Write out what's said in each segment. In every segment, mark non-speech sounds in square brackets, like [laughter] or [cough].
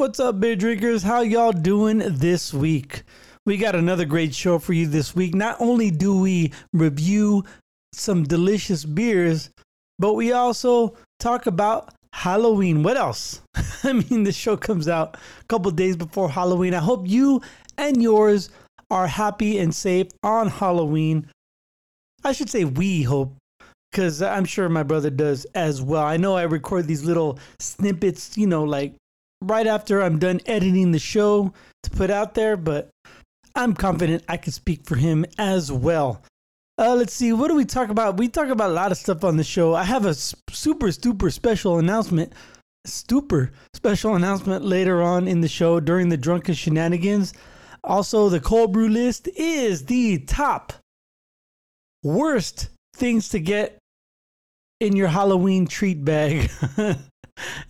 What's up, beer drinkers? How y'all doing this week? We got another great show for you this week. Not only do we review some delicious beers, but we also talk about Halloween. What else? [laughs] I mean, the show comes out a couple days before Halloween. I hope you and yours are happy and safe on Halloween. I should say we hope because I'm sure my brother does as well. I know I record these little snippets, you know, like right after I'm done editing the show to put out there, but I'm confident I can speak for him as well. Uh, let's see, what do we talk about? We talk about a lot of stuff on the show. I have a super, super special announcement, super special announcement later on in the show during the drunken shenanigans. Also, the cold brew list is the top worst things to get in your Halloween treat bag. [laughs]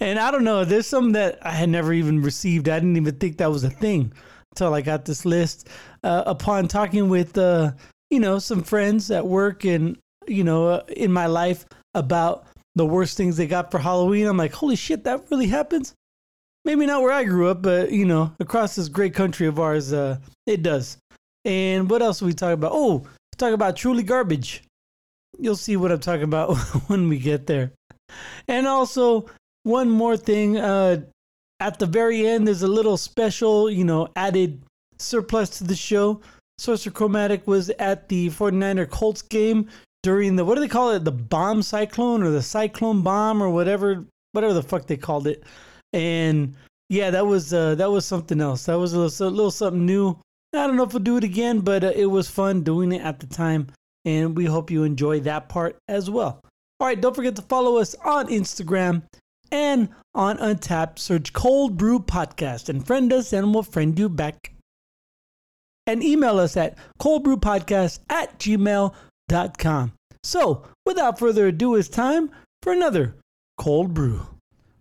and I don't know, there's some that I had never even received. I didn't even think that was a thing until I got this list. Uh, upon talking with, uh, you know, some friends at work and, you know, uh, in my life about the worst things they got for Halloween, I'm like, holy shit, that really happens? Maybe not where I grew up, but, you know, across this great country of ours, uh, it does. And what else we talking about? Oh, talk about truly garbage. You'll see what I'm talking about [laughs] when we get there. And also, one more thing. Uh, at the very end, there's a little special, you know, added surplus to the show. Sorcerer Chromatic was at the 49er Colts game during the, what do they call it? The bomb cyclone or the cyclone bomb or whatever, whatever the fuck they called it. And yeah, that was, uh, that was something else. That was a little, a little something new. I don't know if we'll do it again, but uh, it was fun doing it at the time. And we hope you enjoy that part as well. All right, don't forget to follow us on Instagram and on Untappd. Search Cold Brew Podcast and friend us, and we'll friend you back. And email us at coldbrewpodcast at gmail.com. So, without further ado, it's time for another Cold Brew.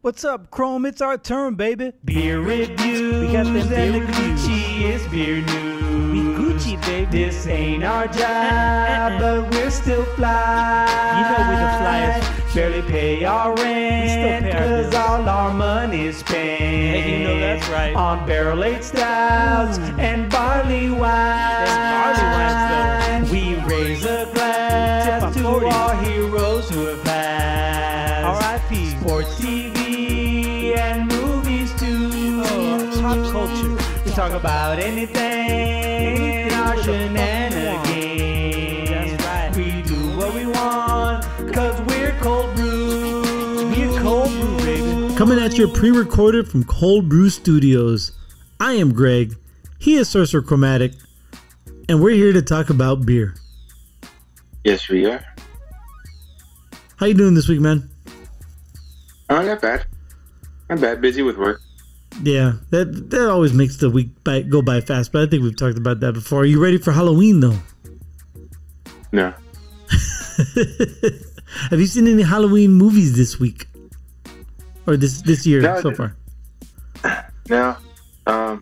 What's up, Chrome? It's our turn, baby. Beer reviews. We got them beer reviews. Gucci is beer news. We Gucci, baby. This ain't our job, but we're still fly. You know we're the flyest. Barely pay our rent, we still cause all our money's spent. Hey, you know that's right. On barrel aged stouts Mm. and barley wine. Barley wines, We raise a glass to of 40. our heroes who have passed. R.I.P. Sports TV and movies too. Oh, pop culture. We talk about anything, Anything our Coming at you pre-recorded from Cold Brew Studios. I am Greg. He is Sorcerer Chromatic, and we're here to talk about beer. Yes, we are. How you doing this week, man? Oh, not bad. Not bad. Busy with work. Yeah, that that always makes the week by, go by fast. But I think we've talked about that before. Are you ready for Halloween though? No. [laughs] Have you seen any Halloween movies this week or this this year No, so far? [clears throat] No. Um.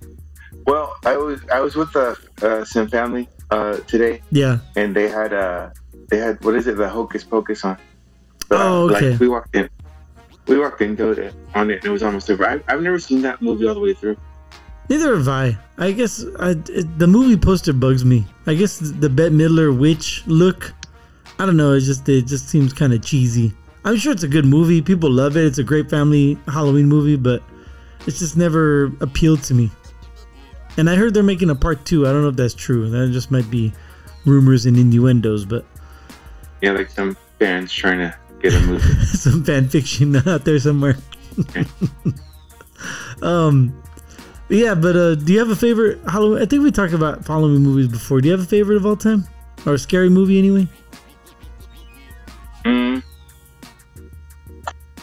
Well, I was I was with uh, uh some family uh today, Yeah. and they had uh they had what is it the Hocus Pocus on. But, Oh, okay. Like we walked in, we walked into it on it, and it was almost over. I, I've never seen that movie all the way through. Neither have I. I guess I, it, the movie poster bugs me. I guess the Bette Midler witch look. I don't know. It just it just seems kind of cheesy. I'm sure it's a good movie. People love it. It's a great family Halloween movie, but it's just never appealed to me. And I heard they're making a part two. I don't know if that's true. That just might be rumors and innuendos, but Yeah, like some fans trying to get a movie. [laughs] some fan fiction [laughs] out there somewhere. [laughs] um, yeah, but uh, do you have a favorite Halloween? I think we talked about Halloween movies before. Do you have a favorite of all time, or a scary movie anyway? mm.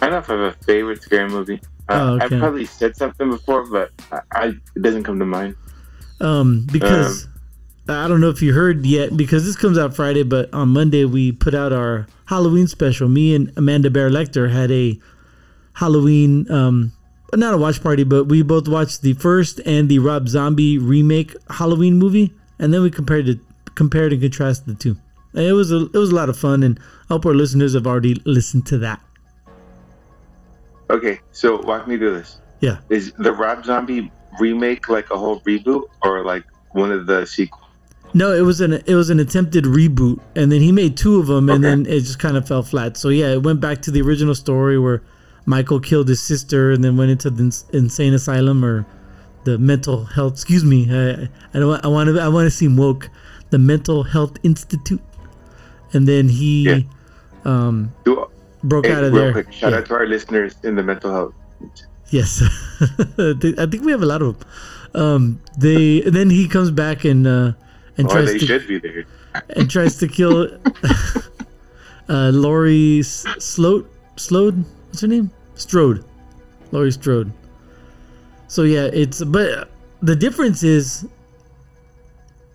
I don't know if I have a favorite scary movie. Uh, Oh, okay. I've probably said something before, but I, I it doesn't come to mind. Um, because I don't know if you heard yet, because this comes out Friday, but on Monday we put out our Halloween special. Me and Amanda Bear Lecter had a Halloween, um, not a watch party, but we both watched the first and the Rob Zombie remake Halloween movie, and then we compared it, compared and contrasted the two. It was a, it was a lot of fun, and I hope our listeners have already listened to that. Okay, so walk me through this. Yeah. Is the Rob Zombie remake like a whole reboot or like one of the sequels? No, it was an it was an attempted reboot, and then he made two of them, and Okay. then it just kind of fell flat. So yeah, it went back to the original story where Michael killed his sister and then went into the ins- insane asylum or the mental health. Excuse me, I, I don't. want- I want to. I want to seem woke. The mental health institute, and then he Yeah. um, Do, broke hey, out of real there. quick, shout Yeah. out to our listeners in the mental health. Yes, [laughs] I think- we have a lot of them. Um, they then he comes back and uh, and Or tries they to should be there. and tries to kill [laughs] uh, Laurie S- Sloat. Slode? What's her name? Strode. Laurie Strode. So yeah, it's but the difference is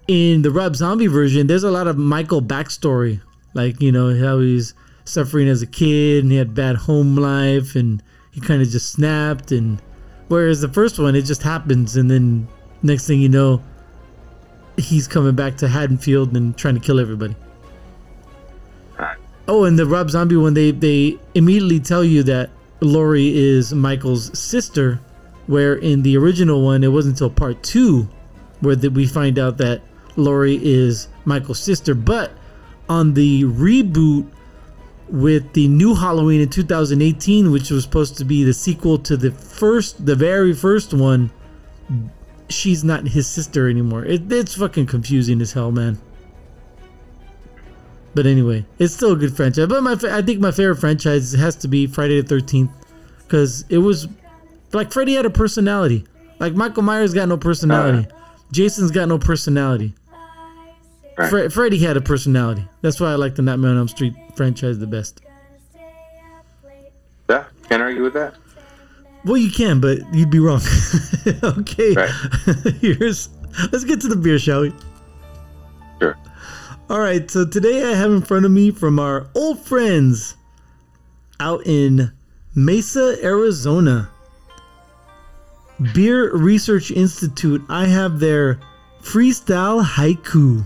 in the Rob Zombie version. There's a lot of Michael backstory, like you know how he's suffering as a kid and he had bad home life and he kind of just snapped and whereas the first one it just happens and then next thing you know he's coming back to Haddonfield and trying to kill everybody. Right. Oh, and the Rob Zombie one, they they immediately tell you that Laurie is Michael's sister, where in the original one, it wasn't until part two where that we find out that Laurie is Michael's sister. But on the reboot with the new Halloween in 2018, which was supposed to be the sequel to the first, the very first one, she's not his sister anymore. It, it's fucking confusing as hell, man. But anyway, it's still a good franchise. But my, I think my favorite franchise has to be Friday the Thirteenth, because it was like Freddy had a personality. Like Michael Myers got no personality. Jason's got no personality. Right. Fre- Freddy had a personality. That's why I like the Nightmare on Elm Street franchise the best. Yeah, can't argue with that. Well, you can, but you'd be wrong. [laughs] okay. Right. [laughs] Here's. Let's get to the beer, shall we? Sure. All right. So today I have in front of me from our old friends out in Mesa, Arizona. Beer Research Institute. I have their freestyle haiku.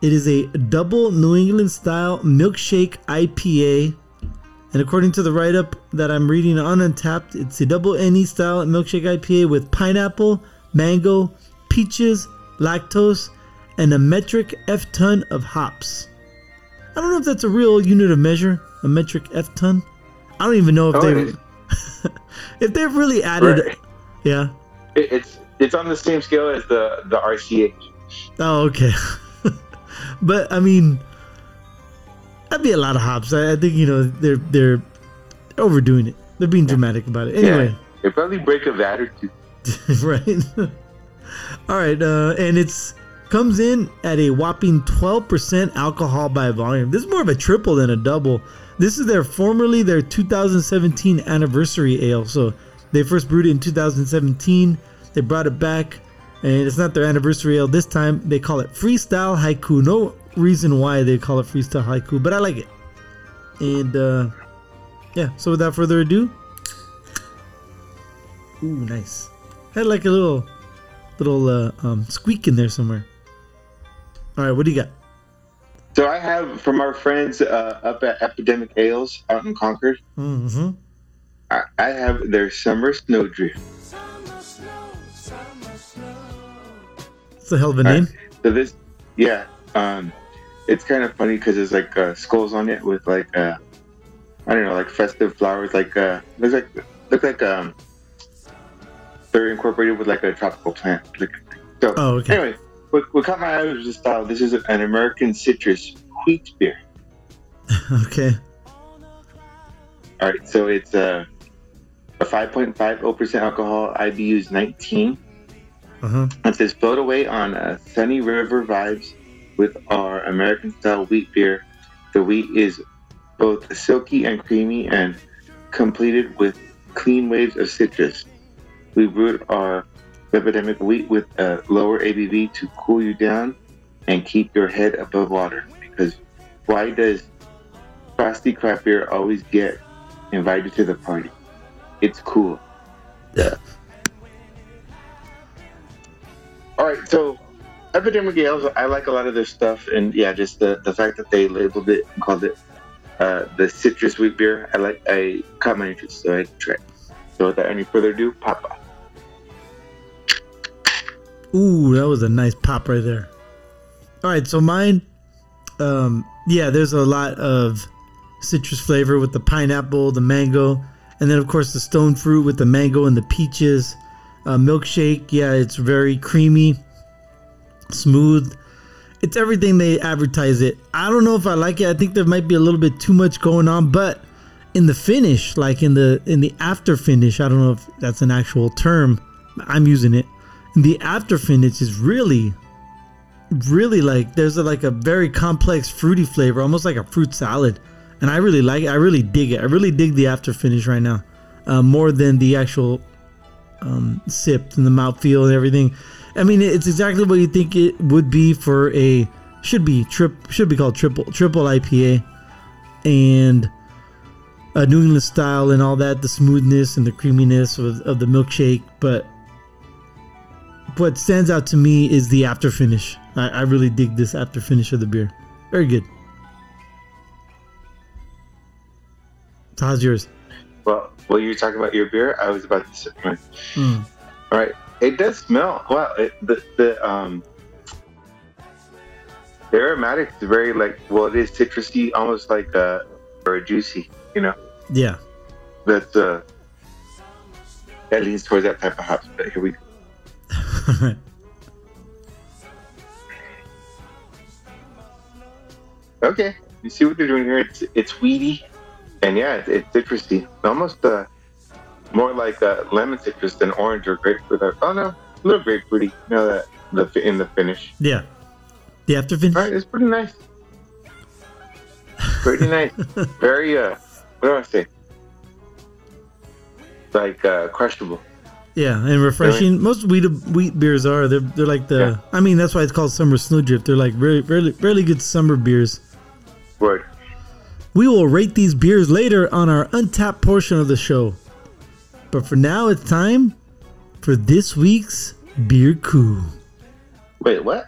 It is a double New England style milkshake IPA. And according to the write up that I'm reading on Untappd, it's a double NE style milkshake IPA with pineapple, mango, peaches, lactose, and a metric F ton of hops. I don't know if that's a real unit of measure, a metric F ton. I don't even know if Oh, they [laughs] if they've really added Right. yeah. It, it's it's on the same scale as the the RCH. Oh, okay. [laughs] but I mean, that'd be a lot of hops. I, I think you know they're they're overdoing it. They're being dramatic about it. Anyway, They probably break a vat or two. [laughs] right? [laughs] All right, uh, and it's comes in at a whopping 12% alcohol by volume. This is more of a triple than a double. This is their formerly their 2017 anniversary ale. So they first brewed it in 2017. They brought it back, and it's not their anniversary ale this time. They call it Freestyle Haiku. No reason why they call it Freestyle Haiku, but I like it. And uh, yeah, so without further ado, ooh, nice. Had like a little, little uh, um, squeak in there somewhere. All right, what do you got? So I have from our friends uh, up at Epidemic Ales out in Concord. Mm-hmm. I, I have their summer snowdrift. It's a hell of a name. right. So this, yeah, um, it's kind of funny because there's like uh, skulls on it with like uh, I don't know, like festive flowers. Like uh, looks like look like um, they're incorporated with like a tropical plant. Like, so Oh, okay. anyway, what, what caught my eye was the style. This is an American citrus wheat beer. [laughs] Okay. All right, so it's uh, a 5.50% alcohol. IBU is 19. Uh huh. It says float away on uh, sunny river vibes with our American style wheat beer. The wheat is both silky and creamy and completed with clean waves of citrus. We brewed our epidemic wheat with a lower ABV to cool you down and keep your head above water. Because why does frosty craft beer always get invited to the party? It's cool. All right, so Epidemic Ales, I like a lot of their stuff, and yeah, just the, the fact that they labeled it and called it uh, the citrus wheat beer, I like. I caught my interest, so I tried. So without any further ado, Papa. Ooh, that was a nice pop right there. All right, so mine, um, yeah, there's a lot of citrus flavor with the pineapple, the mango, and then of course the stone fruit with the mango and the peaches. Uh, milkshake, yeah, it's very creamy, smooth. It's everything they advertise it. I don't know if I like it. I think there might be a little bit too much going on, but in the finish, like in the in the after finish, I don't know if that's an actual term. I'm using it. The after finish is really really like there's a, like a very complex fruity flavor, almost like a fruit salad, and I really like it. I really dig it. I really dig the after finish right now, uh, more than the actual um, sip and the mouthfeel and everything. I mean, it's exactly what you think it would be for a should be trip should be called triple triple IPA, and a New England style and all that, the smoothness and the creaminess of, of the milkshake. But what stands out to me is the after finish. I, I really dig this after finish of the beer. Very good. So how's yours? Well, while you were talking about your beer, I was about to sip mine. Mm. All right, it does smell. Wow, it, the the um the aromatic is very like well, it is citrusy, almost like uh or a juicy. You know, Yeah. that's uh that leans towards that type of hops. But here we go. [laughs] Okay, you see what they're doing here? It's it's weedy, and yeah, it's, it's citrusy, almost uh more like uh, lemon citrus than orange or grapefruit. Oh no, a little grapefruity. You know that the in the finish. yeah. The after finish. All right, it's pretty nice. Pretty [laughs] nice. Very uh, what do I say? Like uh, crushable. Yeah, and refreshing. Most wheat wheat beers are. They're they're like the. Yeah. I mean, that's why it's called summer snowdrift. They're like really really really good summer beers. Word. We will rate these beers later on our Untappd portion of the show. But for now, it's time for this week's beer coup. Wait, what?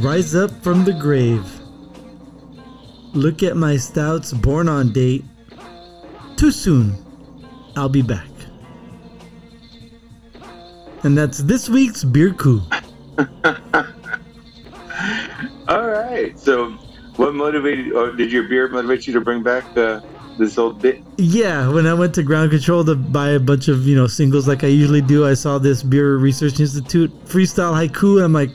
Rise up from the grave. Look at my stouts born on date. Too soon. I'll be back. And that's this week's beer coup. [laughs] All right. So, what motivated, or did your beer motivate you to bring back uh, this old bit? Yeah, when I went to Ground Control to buy a bunch of, you know, singles like I usually do, I saw this Beer Research Institute freestyle haiku and I'm like,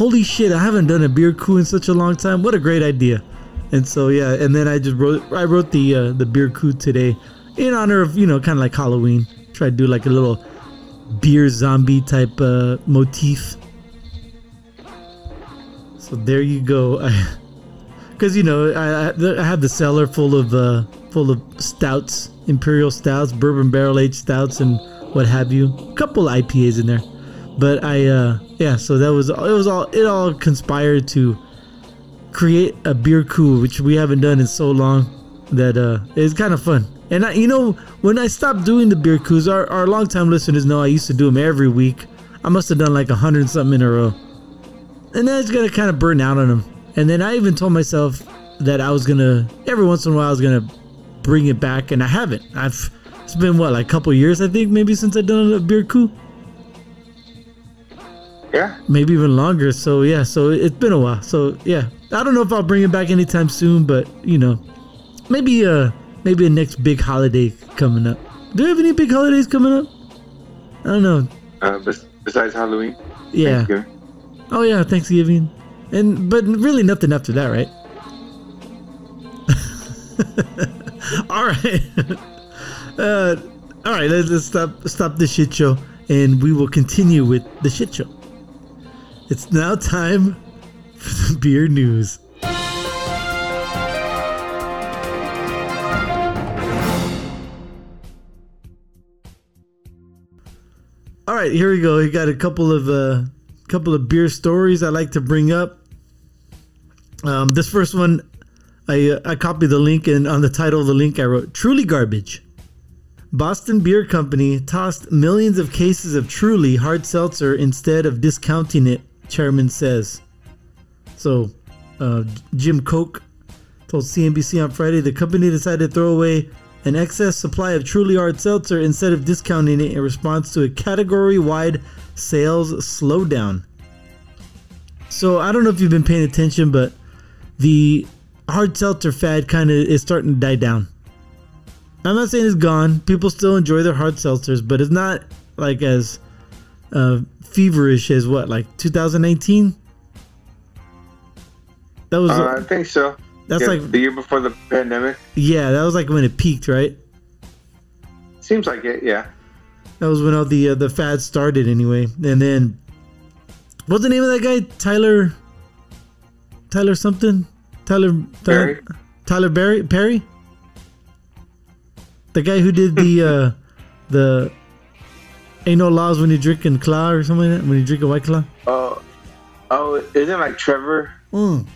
holy shit, I haven't done a beer coup in such a long time. What a great idea. And so yeah, and then I just wrote I wrote the uh, the beer coup today in honor of, you know, kind of like Halloween. Try to do like a little beer zombie type uh, motif. So there you go. [laughs] Because you know I, I I have the cellar full of uh, full of stouts, imperial stouts, bourbon barrel aged stouts, and what have you. A couple IPAs in there, but I uh, yeah. So that was it. Was all it all conspired to create a beer coup, which we haven't done in so long. That uh, it's kind of fun. And I, you know, when I stopped doing the beer coups, our, our longtime listeners know I used to do them every week. I must have done like a hundred something in a row. And then I was gonna kind of burn out on them. And then I even told myself that I was gonna every once in a while I was gonna bring it back, and I haven't. I've it's been what like a couple years I think maybe since I've done a beer coup, Yeah. maybe even longer. So yeah, so it's been a while. So yeah, I don't know if I'll bring it back anytime soon, but you know, maybe uh maybe a next big holiday coming up. Do you have any big holidays coming up? I don't know. Uh, besides Halloween. Yeah. Oh yeah, Thanksgiving, and but really nothing after that, right? [laughs] all right, [laughs] uh, all right. Let's, let's stop stop the shit show, and we will continue with the shit show. It's now time for the [laughs] beer news. All right, here we go. We got a couple of uh, couple of beer stories I like to bring up. Um, this first one, I uh, I copied the link and on the title of the link I wrote truly garbage. Boston Beer Company tossed millions of cases of Truly hard seltzer instead of discounting it, chairman says. So, uh, Jim Koch told CNBC on Friday the company decided to throw away an excess supply of Truly hard seltzer instead of discounting it in response to a category wide sales slowdown. So, I don't know if you've been paying attention, but the hard seltzer fad kind of is starting to die down. I'm not saying it's gone. People still enjoy their hard seltzers, but it's not like as uh, feverish as what, like 2019. That was, Uh, I think so. that's Yeah, like, the year before the pandemic. yeah, that was like when it peaked, right? Seems like it. Yeah. That was when all the uh, the fads started, anyway. And then, what's the name of that guy? Tyler. Tyler something. Tyler. Tyler Perry? Tyler Berry Perry. The guy who did the [laughs] uh, the ain't no laws when you drinking claw or something like that. When you drink a white claw. Oh, oh, isn't it like Trevor? Mm.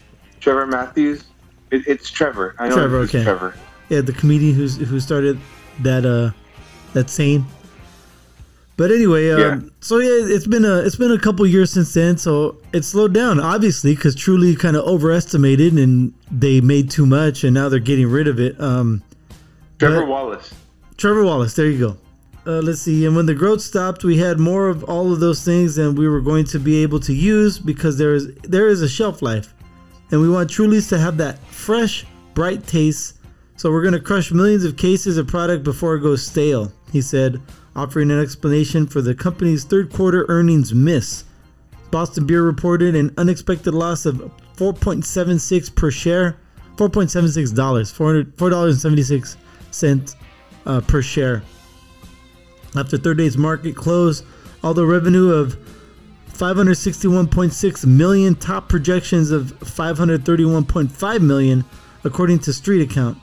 Trevor Matthews. It, it's Trevor. I know Trevor, okay. Trevor. Yeah, the comedian who's who started that uh that saying. But anyway, um, Yeah. so yeah, it's been a it's been a couple years since then, so it slowed down obviously because Truly kind of overestimated and they made too much, and now they're getting rid of it. Um, Trevor Wallace. Trevor Wallace, there you go. Uh, let's see. And when the growth stopped, we had more of all of those things than we were going to be able to use because there is there is a shelf life, and we want Truly's to have that fresh, bright taste. So we're going to crush millions of cases of product before it goes stale. He said, offering an explanation for the company's third quarter earnings miss. Boston Beer reported an unexpected loss of 4.76 per share, 4.76 dollars, 4 dollars and 76 cents uh, per share. After third day's market close, although revenue of 561.6 million, top projections of 531.5 million, according to StreetAccount.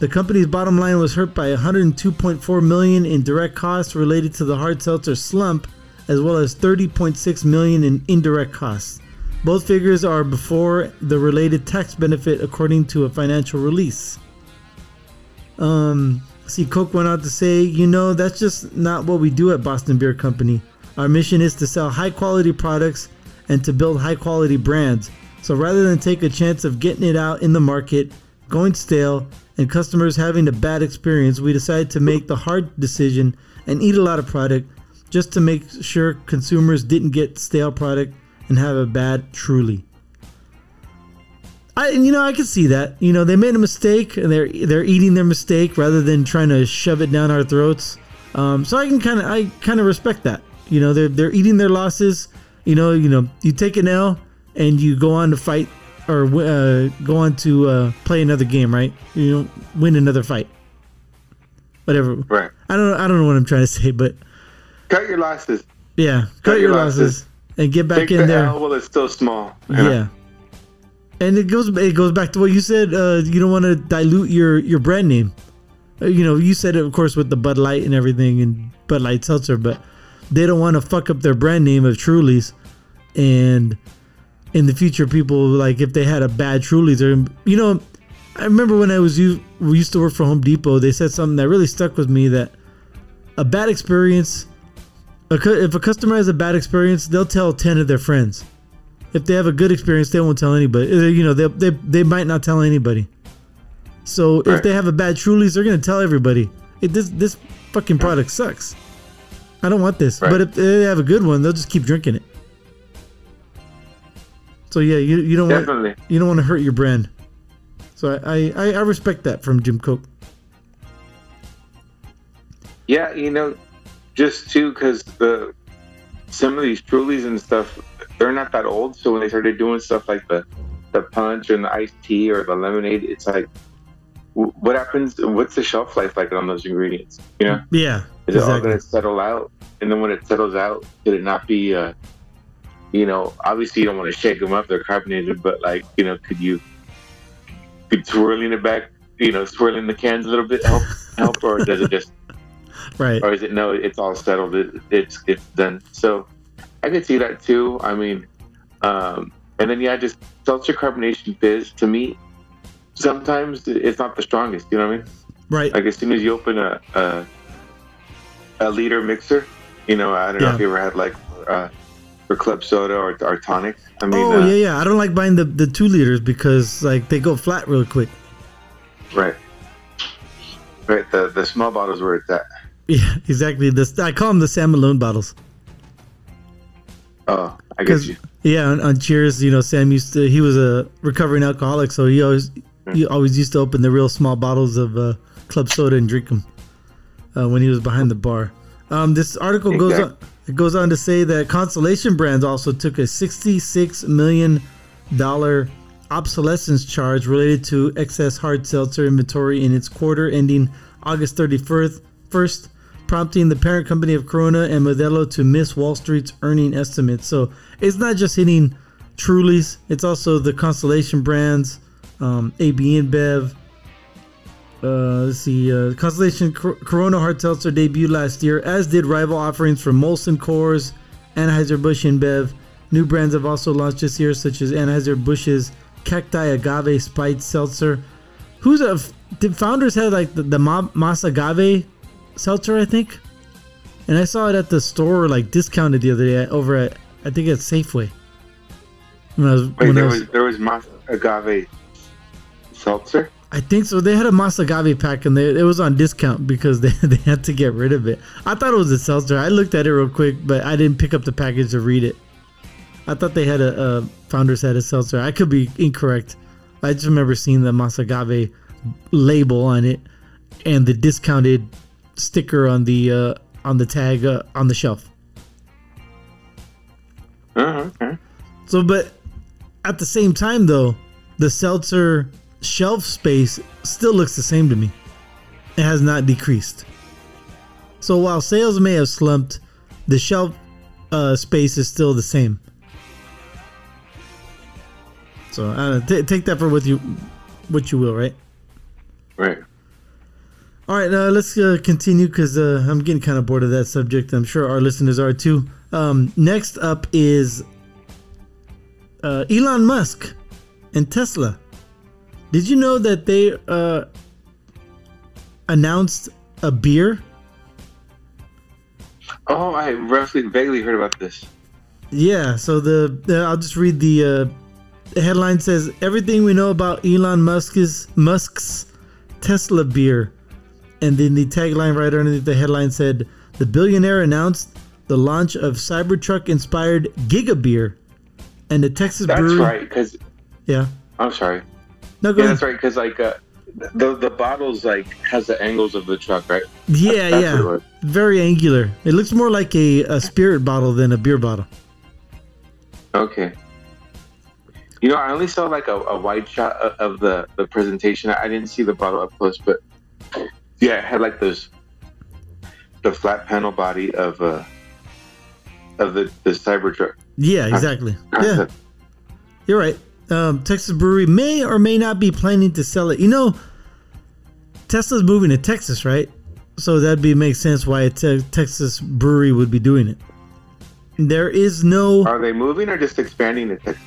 The company's bottom line was hurt by 102.4 million in direct costs related to the hard seltzer slump, as well as 30.6 million in indirect costs. Both figures are before the related tax benefit, according to a financial release. Um, see, Koch went on to say, you know, that's just not what we do at Boston Beer Company. Our mission is to sell high quality products and to build high quality brands. So rather than take a chance of getting it out in the market, going stale, and customers having a bad experience, we decided to make the hard decision and eat a lot of product just to make sure consumers didn't get stale product and have a bad truly. I you know I can see that. You know, they made a mistake and they're they're eating their mistake rather than trying to shove it down our throats. Um, so I can kind of I kind of respect that. You know, they're they're eating their losses. You know, you know, you take an L and you go on to fight or uh, go on to uh, play another game, right? You don't win another fight. Whatever. Right. I don't I don't know what I'm trying to say, but Cut your losses. yeah, cut, your losses, and get back Take in the there. L while it's still small. know? Yeah. And it goes it goes back to what you said. Uh, you don't want to dilute your your brand name. Uh, you know, you said it of course with the Bud Light and everything and Bud Light Seltzer, but they don't want to fuck up their brand name of Truly's. And in the future, people like if they had a bad Truly's or you know, I remember when I was we used to work for Home Depot. They said something that really stuck with me that a bad experience. If a customer has a bad experience, they'll tell ten of their friends if they have a good experience, they won't tell anybody. You know, they, they, they might not tell anybody. So if they have a bad Truly's, they're gonna tell everybody. It, this this fucking product sucks. I don't want this. Right. But if they have a good one, they'll just keep drinking it. So yeah, you, you don't want you don't want to hurt your brand. So I, I, I respect that from Jim Koch. Yeah, you know, just too because the some of these Trulies and stuff, they're not that old. So when they started doing stuff like the the punch and the iced tea or the lemonade, it's like, what happens? What's the shelf life like on those ingredients? You know, Yeah, is it all exactly. going to settle out? And then when it settles out, could it not be? Uh, you know, obviously you don't want to shake them up; they're carbonated. But like, you know, could you could swirling it back? You know, swirling the cans a little bit help help, or does it just [laughs] Right. or is it no? It's all settled. It, it's it's done. So I could see that too. I mean, um, and then yeah, just seltzer carbonation fizz to me. sometimes it's not the strongest. You know what I mean? Right. Like as soon as you open a a, a liter mixer, you know, I don't know if you ever had like uh, for club soda or, or tonic. I mean, oh uh, yeah, yeah. I don't like buying the the two liters because like they go flat real quick. right, right. The the small bottles where it's at. [laughs] Yeah, exactly. This I call them the Sam Malone bottles. Oh, I get Because you. yeah, on, on Cheers, you know, Sam used to. He was a recovering alcoholic, so he always he always used to open the real small bottles of uh, club soda and drink them uh, when he was behind the bar. Um, this article goes on. It goes on to say that Constellation Brands also took a sixty-six million dollar obsolescence charge related to excess hard seltzer inventory in its quarter ending August thirty-first. First, prompting the parent company of Corona and Modelo to miss Wall Street's earning estimates. So it's not just hitting Truly's; it's also the Constellation Brands, um, AB InBev. Uh, let's see. Uh, Constellation Cor- Corona Hard Seltzer debuted last year, as did rival offerings from Molson Coors, Anheuser-Busch InBev. New brands have also launched this year, such as Anheuser-Busch's Cacti Agave Spiked Seltzer. Who's a did founders had like the, the Ma- Mas Agave seltzer, I think, and I saw it at the store like discounted the other day over at I think at Safeway. When I was, Wait, when I there was- was there was mas agave seltzer. I think so. They had a Mas Agave pack and they, it was on discount because [laughs] they, they had to get rid of it. I thought it was a seltzer. I looked at it real quick, but I didn't pick up the package to read it. I thought they had a, a founders had a seltzer. I could be incorrect. I just remember seeing the Mas Agave label on it and the discounted sticker on the uh, on the tag uh, on the shelf. Oh, okay. So, but at the same time, though, the seltzer shelf space still looks the same to me. It has not decreased. So while sales may have slumped, the shelf uh, space is still the same. So I don't know, t- take that for what you what you will, right? Right. All right, uh, let's uh, continue because uh, I'm getting kind of bored of that subject. I'm sure our listeners are too. Um, next up is uh, Elon Musk and Tesla. Did you know that they uh, announced a beer? Oh, I roughly vaguely heard about this. Yeah, so the, the I'll just read the, uh, the headline says everything we know about Elon Musk's Musk's Tesla beer, and then the tagline right underneath the headline said the billionaire announced the launch of Cybertruck inspired Giga beer, and the Texas That's brewery. right. Because Yeah, I'm sorry. no go Yeah, ahead. that's right. Because like uh, the the bottles like has the angles of the truck, right? Yeah, That's yeah, what it was. very angular. It looks more like a, a spirit bottle than a beer bottle. Okay. You know, I only saw like a, a wide shot of, of the the presentation. I didn't see the bottle up close, but yeah, it had like those the flat panel body of uh of the the Cybertruck. Yeah, exactly. Yeah. You're right. Um, Texas Brewery may or may not be planning to sell it. You know, Tesla's moving to Texas, right? So that'd be make sense why a te- Texas brewery would be doing it. There is no. Are they moving or just expanding it? Texas?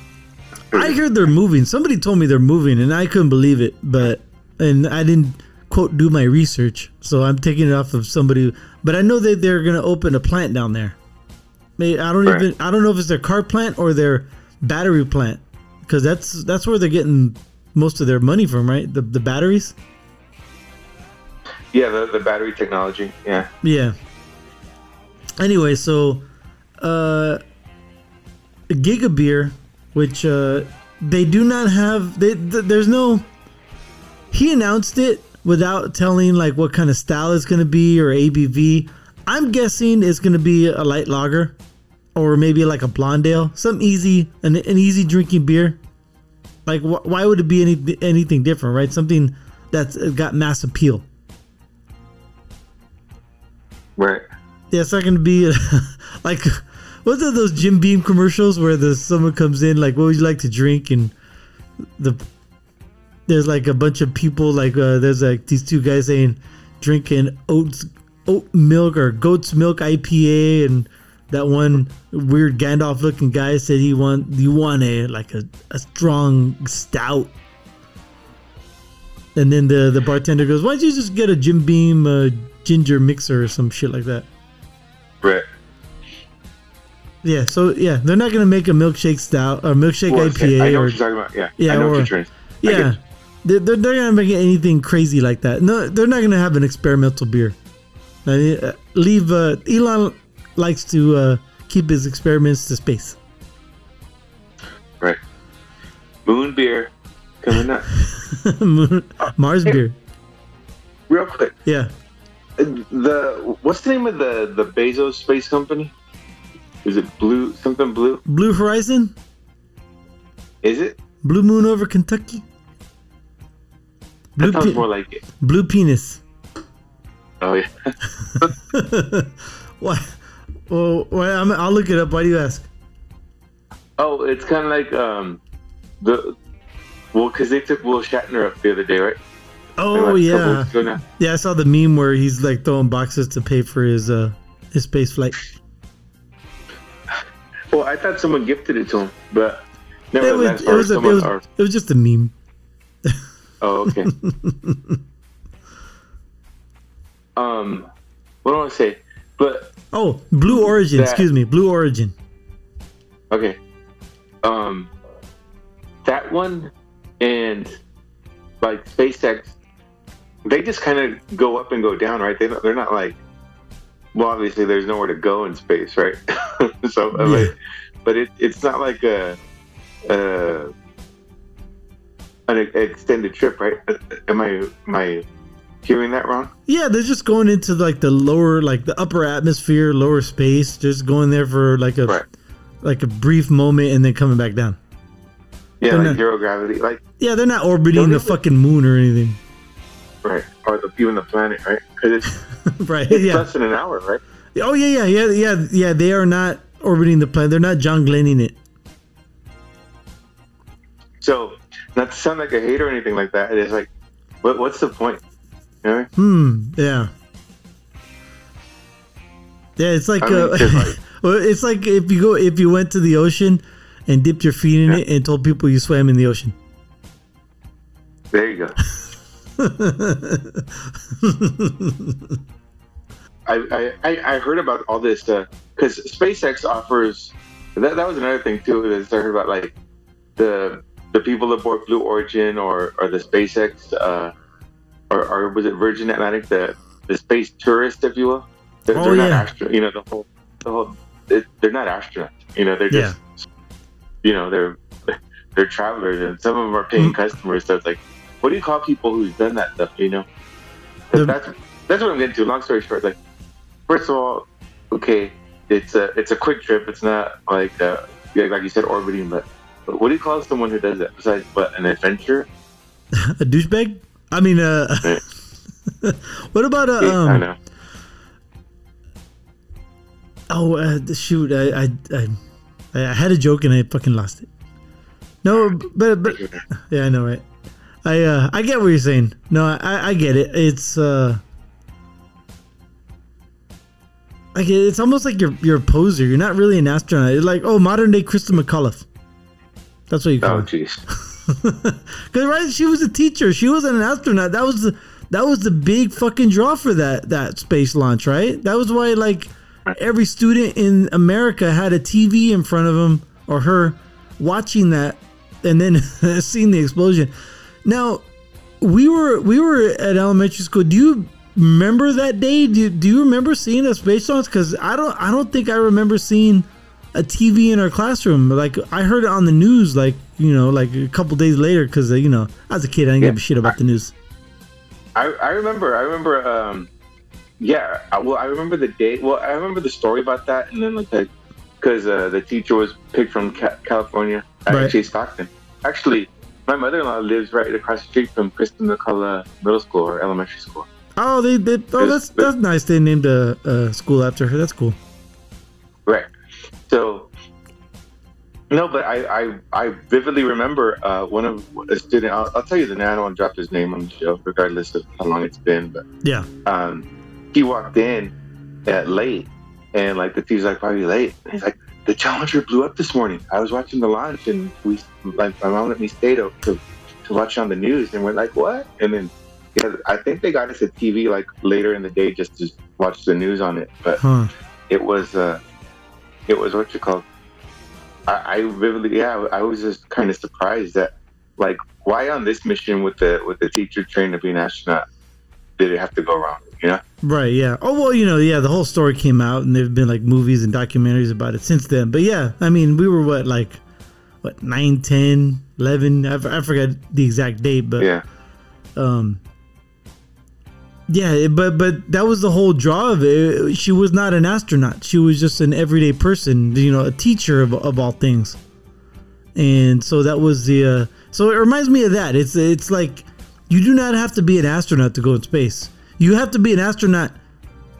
I heard they're moving. Somebody told me they're moving, and I couldn't believe it. But and I didn't quote do my research, so I'm taking it off of somebody. But I know that they're gonna open a plant down there. I don't Right. even I don't know if it's their car plant or their battery plant, because that's that's where they're getting most of their money from, right? The the batteries. Yeah, the, the battery technology. Yeah. Yeah. Anyway, so uh Giga Beer, which uh they do not have they th- there's no he announced it without telling like what kind of style it's going to be or ABV. I'm guessing it's going to be a light lager or maybe like a blonde ale, some easy an, an easy drinking beer. Like wh- why would it be any anything different, right? Something that's uh, got mass appeal. Right. Yeah, it's not gonna be [laughs] like what's it, those Jim Beam commercials where the someone comes in like, "What would you like to drink?" and the there's like a bunch of people like uh, there's like these two guys saying drinking oats oat milk or goat's milk IPA and that one weird Gandalf looking guy said he want you want a like a, a strong stout. And then the the bartender goes, "Why don't you just get a Jim Beam uh, ginger mixer or some shit like that?" Right. Yeah. So yeah, they're not gonna make a milkshake stout or milkshake IPA I know or what you're talking about. Yeah. Yeah, I know or- what you're trying. I yeah. They're, they're, they're gonna make anything crazy like that. No, they're not gonna have an experimental beer. I mean, uh, leave. Uh, Elon likes to uh, keep his experiments to space. Right. Moon beer coming up. [laughs] Mars beer. Real quick. Yeah. The what's the name of the the Bezos space company? Is it Blue something Blue? Blue Horizon. Is it? Blue Moon over Kentucky. Blue, That sounds pe- more like it. blue penis. Oh yeah. [laughs] What? Well, well I'm, I'll look it up. Why do you ask? Oh, it's kind of like um the well, because they took Will Shatner up the other day, right? Oh Like yeah, weeks ago now. yeah. I saw the meme where he's like throwing boxes to pay for his uh his space flight. Well, I thought someone gifted it to him, but It was it was, a, it, was it was just a meme. Oh okay. [laughs] um, what do I say? But Oh, Blue Origin. That- Excuse me, Blue Origin. Okay. Um, that one and like SpaceX, they just kind of go up and go down, right? They they're not like, well, obviously there's nowhere to go in space, right? [laughs] so, uh, Yeah. like, but it, it's not like a, uh, an extended trip, right? Am I am I hearing that wrong? Yeah, they're just going into like the lower, like the upper atmosphere, lower space. Just going there for like a Right. like a brief moment and then coming back down. Yeah, They're like not- zero gravity, like Yeah, they're not orbiting the fucking moon or anything. right, or the even the planet, right? Because it's, [laughs] right? it's Yeah. less than an hour, right? Oh yeah, yeah, yeah, yeah, yeah. They are not orbiting the planet. They're not John Glenning it. So, not to sound like a hater or anything like that, it is like, what, what's the point? You know? Hmm. Yeah. Yeah, it's like, I mean, uh, like- [laughs] well, it's like if you go if you went to the ocean and dipped your feet in Yeah. it and told people you swam in the ocean. There you go. [laughs] I, I, I heard about all this because SpaceX offers. That, that was another thing too. Is I heard about like the the people aboard Blue Origin or or the SpaceX uh, or, or was it Virgin Atlantic the the space tourist, if you will. They're, Oh, they're not yeah. astro- You know the whole the whole. They're not astronauts. You know they're Yeah. just. You know they're they're travelers and some of them are paying Mm. customers. So it's like, what do you call people who've done that stuff? You know, The- that's that's what I'm getting to. Long story short, like first of all, okay, it's a it's a quick trip. It's not like uh, like you said, orbiting. But what do you call someone who does that besides what an adventure? [laughs] a douchebag. I mean, uh, [laughs] what about a? Yeah, I um? know. Oh, uh, shoot! I, I I I had a joke and I fucking lost it. No, but but [laughs] yeah, I know, right? I uh I get what you're saying. No, I I get it. It's uh. It. It's almost like you're you're a poser. You're not really an astronaut. It's like oh, modern day Christa McAuliffe. That's what you call Oh jeez. [laughs] Because right, she was a teacher. She wasn't an astronaut. That was the that was the big fucking draw for that that space launch, right? That was why like every student in America had a TV in front of him or her watching that and then [laughs] seeing the explosion. Now, we were we were at elementary school. Do you remember that day? Do, do you remember seeing a space launch? Because I don't I don't think I remember seeing a TV in our classroom. Like I heard it on the news, like you know, like a couple days later. Because you know, as a kid, I didn't give a shit about the news. I, I remember I remember um yeah I- well I remember the day well I remember the story about that and then like the because uh, the teacher was picked from Ca- California Right. actually Stockton actually my mother-in-law lives right across the street from Kristen McCullough Middle School or elementary school Oh, they did. Oh, that's that's nice. They named a, a school after her. That's cool. right so no but I I, I vividly remember uh, one of a student I'll, I'll tell you the name I don't want to drop his name on the show regardless of how long it's been but Yeah. um, he walked in at late, and like the teacher's like, "Why are you late?" And he's like, "The Challenger blew up this morning. I was watching the launch, and we like my mom let me stay to to, to watch on the news, and we're like, what? And then yeah, I think they got us a TV like later in the day just to watch the news on it, but Huh. it was uh, it was what you call. I, I vividly, yeah, I was just kind of surprised that, like, why on this mission with the with the teacher trained to be an astronaut did it have to go wrong? You know? Right, yeah. Oh, well, you know, yeah, the whole story came out and there've been like movies and documentaries about it since then. But yeah, I mean, we were what, like, what, 9, 10, 11? I, f- I forgot the exact date, but Yeah, um yeah but but that was the whole draw of it. She was not an astronaut. She was just an everyday person you know a teacher of, of all things. And so that was the uh, so it reminds me of that. It's it's like you do not have to be an astronaut to go in space. You have to be an astronaut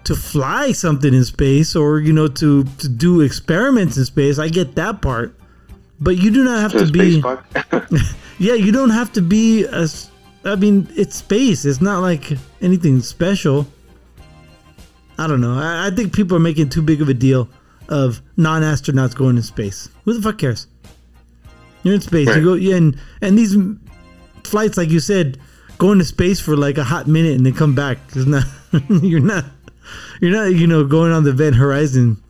to fly something in space or you know to to do experiments in space. I get that part. But you do not have so to be [laughs] yeah, you don't have to be a. I mean, it's space. It's not like anything special. I don't know. I, I think people are making too big of a deal of non-astronauts going in space. Who the fuck cares? You're in space. You go, yeah, and and these flights, like you said, go into space for like a hot minute and then come back. It's not. [laughs] you're not. You're not. You know, going on the event horizon.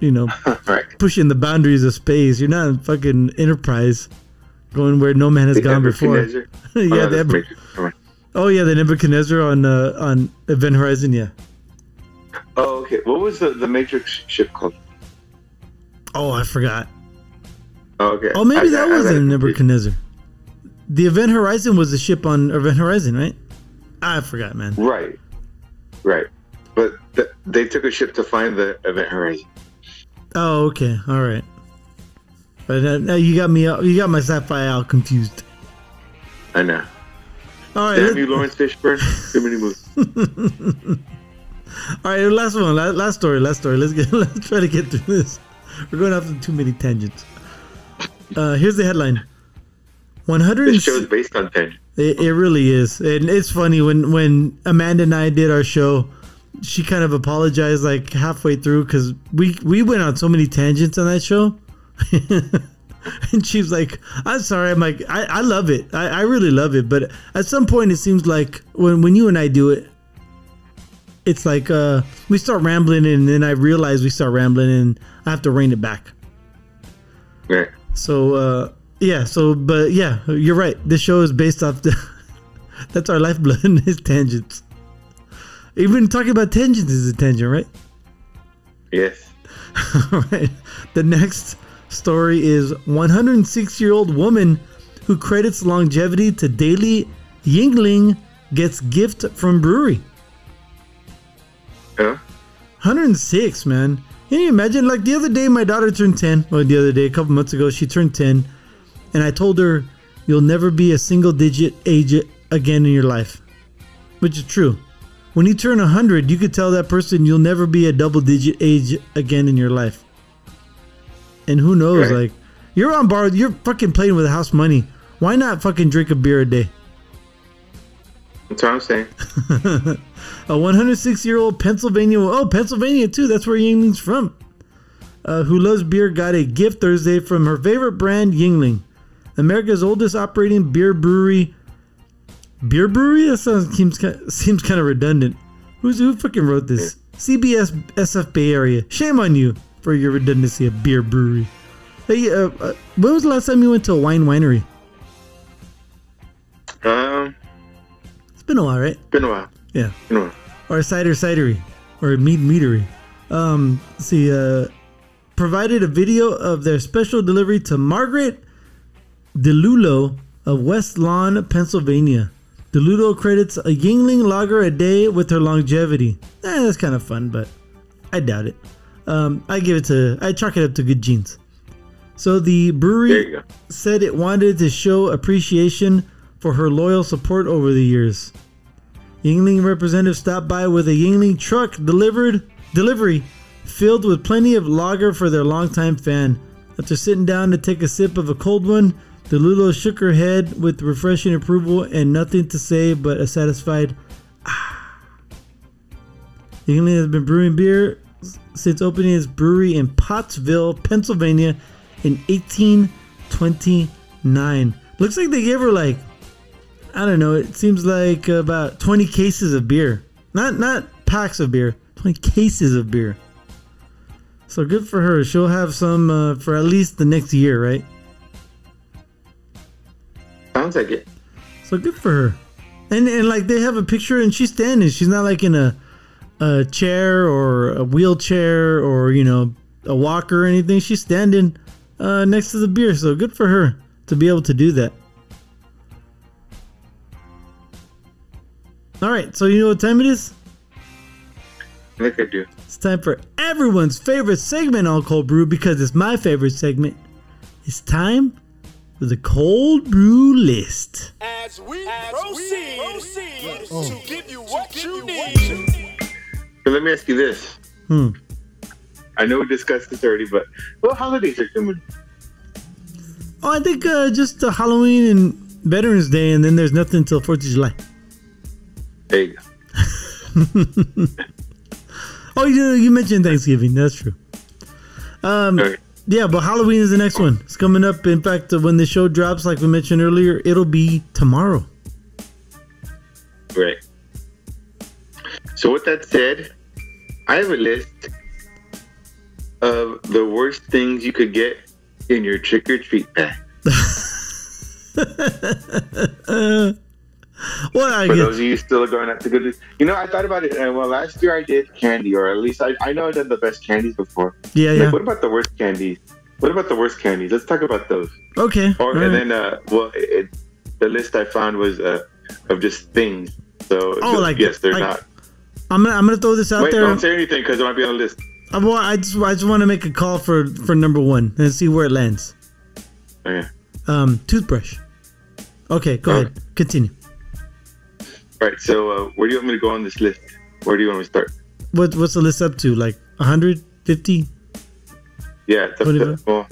You know, [laughs] right. pushing the boundaries of space. You're not fucking Enterprise, going where no man has The gone before. [laughs] Yeah, Oh, the that's Ebu- Matrix. Never mind. oh yeah, the Nebuchadnezzar on uh, on Event Horizon. Yeah. Oh, okay. What was the, the Matrix ship called? Oh, I forgot. Oh, okay. Oh, maybe I- that I- I was it. Nebuchadnezzar. The Event Horizon was the ship on Event Horizon, right? I forgot, man. Right. Right. But th- they took a ship to find the Event Horizon. Oh, okay, all right. But uh, now you got me. You got my sci-fi all confused. I know. All right, Damn you, Laurence Fishburne. Too many movies. [laughs] all right. Last one. Last, last story. Last story. Let's get. [laughs] Let's try to get through this. We're going off on too many tangents. Uh, here's the headline. One hundred. This show is based on tangent. It, it really is, and it's funny when when Amanda and I did our show. She kind of apologized like halfway through because we we went on so many tangents on that show, [laughs] and she's like, "I'm sorry." I'm like, "I, I love it. I, I really love it." But at some point, it seems like when when you and I do it, it's like uh we start rambling, and then I realize we start rambling, and I have to rein it back. Right. So uh yeah, so but yeah, you're right. This show is based off the [laughs] that's our lifeblood is tangents. Even talking about tangents is a tangent, right? Yes. All [laughs] right. The next story is 106 year old woman who credits longevity to daily Yuengling gets gift from brewery. Huh? 106, man. Can you imagine? Like the other day, my daughter turned 10. Well, the other day, a couple months ago, she turned 10. And I told her, You'll never be a single digit age again in your life. Which is true. When you turn 100, you could tell that person you'll never be a double digit age again in your life. And who knows? Right. Like, you're on bar, you're fucking playing with house money. Why not fucking drink a beer a day? That's what I'm saying. [laughs] a 106 year old Pennsylvania, oh, Pennsylvania too, that's where Yuengling's from, uh, who loves beer, got a gift Thursday from her favorite brand, Yuengling, America's oldest operating beer brewery. Beer brewery? That sounds seems, ki- seems kind of redundant. Who's who fucking wrote this? CBS SF Bay Area. Shame on you for your redundancy of beer brewery. Hey, uh, uh, when was the last time you went to a wine winery? Um, It's been a while, right? been a while. Yeah. Been a while. or a cider cidery or a mead meadery. Um, see, uh, provided a video of their special delivery to Margaret DeLulo of West Lawn, Pennsylvania. DeLulo credits a Yuengling lager a day with her longevity. Eh, that's kind of fun, but I doubt it. Um, I give it to, I chalk it up to good genes. So the brewery There you go. said it wanted to show appreciation for her loyal support over the years. Yuengling representative stopped by with a Yuengling truck delivered delivery filled with plenty of lager for their longtime fan. After sitting down to take a sip of a cold one, DeLulo shook her head with refreshing approval and nothing to say but a satisfied ah. Yuengling has been brewing beer since opening his brewery in Pottsville, Pennsylvania in 1829. Looks like they gave her like I don't know. It seems like about twenty cases of beer, not not packs of beer, twenty cases of beer. So good for her. She'll have some uh, for at least the next year, right? Sounds like it. So good for her. And and like they have a picture and she's standing. She's not like in a a chair or a wheelchair or you know a walker or anything. She's standing uh, next to the beer. So good for her to be able to do that. All right. So you know what time it is? Like I do. It's time for everyone's favorite segment on Cold Brew because it's my favorite segment. It's time for the Cold Brew List. As we proceed, to give you what you need. So let me ask you this. Hmm. I know we discussed this already, but what holidays are coming? Oh, I think uh, just uh, Halloween and Veterans Day, and then there's nothing until Fourth of July. There you go. [laughs] Oh, you you mentioned Thanksgiving. That's true. Um, Okay. yeah, but Halloween is the next one. It's coming up. In fact, uh, when the show drops, like we mentioned earlier, it'll be tomorrow. Right. So with that said, I have a list of the worst things you could get in your trick or treat bag. [laughs] Well, I For guess. those of you still going out to good, you know, I thought about it. And well, last year I did candy, or at least I, I know I did the best candies before. Yeah, Like, yeah. what about the worst candies? What about the worst candies? Let's talk about those. Okay. Or and right. then, uh, well, it, the list I found was uh, of just things. So Oh, like- yes, they're like not. I'm gonna I'm gonna throw this out Wait, there. don't say anything because it might be on the list. I want I just I just want to make a call for for number one and see where it lands. Okay. Um, toothbrush. Okay, go All ahead. Continue. All right. So uh, where do you want me to go on this list? Where do you want me to start? What what's the list up to? Like 150? Yeah, it's up to, well,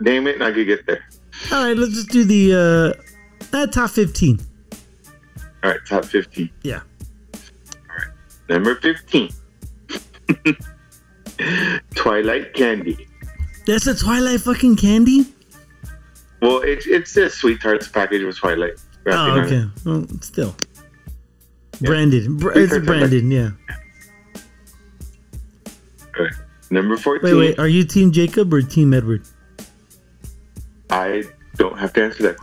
name it and I could get there. All right, let's just do the uh, uh top 15. All right, top 15. Yeah. Number 15. [laughs] Twilight candy. That's a Twilight fucking candy. Well, it's it's a sweet tarts package with Twilight. Oh, okay. Well, still. Branded. Br- it's branded, yeah. Right. Number 14. Wait, wait. Are you Team Jacob or Team Edward? I don't have to answer that.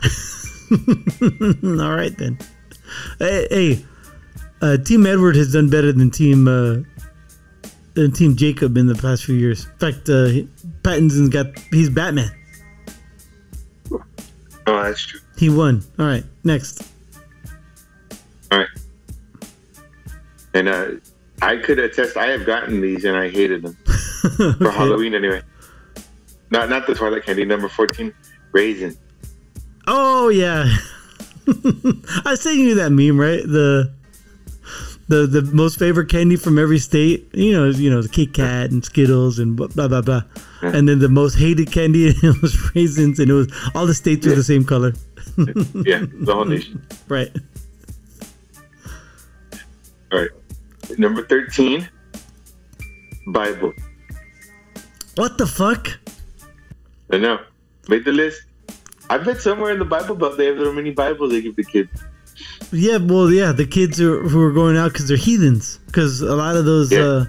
[laughs] All right then. Hey, hey uh, Team Edward has done better than Team uh, than Team Jacob in the past few years. In fact, uh, Pattinson's got he's Batman. Oh, that's true. He won. All right, next. All right. And uh, I could attest. I have gotten these and I hated them [laughs] for Halloween anyway. Not not the Twilight candy. Number 14, raisin. Oh yeah, [laughs] I sent you that meme, right? The the the most favorite candy from every state. You know, you know the Kit Kat and Skittles and blah blah blah. blah. And then the most hated candy [laughs] it was raisins, and it was all the states were the same color. Yeah, the whole nation. [laughs] Right. All right. Number 13, Bible. What the fuck? I know. Made the list. I bet somewhere in the Bible Belt they have little mini Bibles they give the kids. Yeah, well, yeah, the kids who are, who are going out because they're heathens. Because a lot of those, Yeah. uh,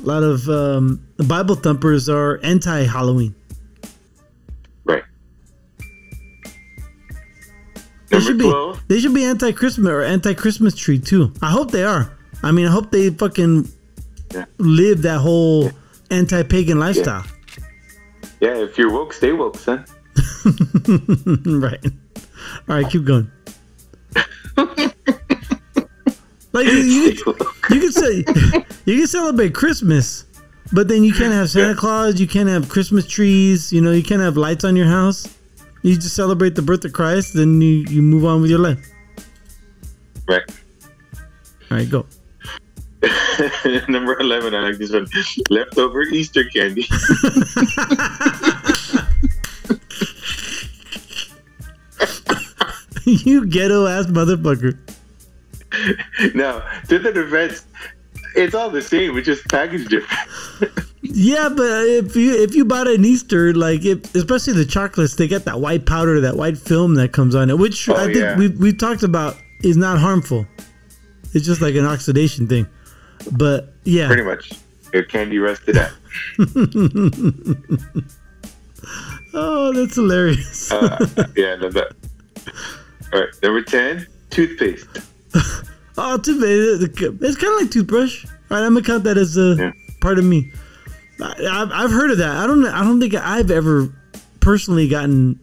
a lot of um, Bible thumpers are anti-Halloween. Right. They Number should be. 12, They should be anti-Christmas or anti-Christmas tree too. I hope they are. I mean, I hope they fucking Yeah. live that whole anti-pagan lifestyle. yeah, if you're woke, stay woke, son. [laughs] right. All right, keep going. Like you, you, can say [laughs] you can celebrate Christmas, but then you can't have Santa. Claus. You can't have Christmas trees. You know, you can't have lights on your house. You just celebrate the birth of Christ, then you you move on with your life. right. All right, go. [laughs] Number 11, I like this one. Leftover Easter candy. [laughs] [laughs] you ghetto ass motherfucker. now, to the defense, it's all the same. It's just packaged different. [laughs] Yeah, but if you if you bought an Easter, like if, especially the chocolates, they get that white powder, that white film that comes on it, which Oh, I think yeah. we we talked about is not harmful. It's just like an oxidation thing. But yeah, Pretty much. Your candy rusted out. [laughs] oh, that's hilarious. Uh, yeah, love that. All right, number ten, toothpaste. [laughs] oh, toothpaste. It's kind of like toothbrush. All right, I'm gonna count that as a Yeah. part of me. I, I've, I've heard of that. I don't. I don't think I've ever personally gotten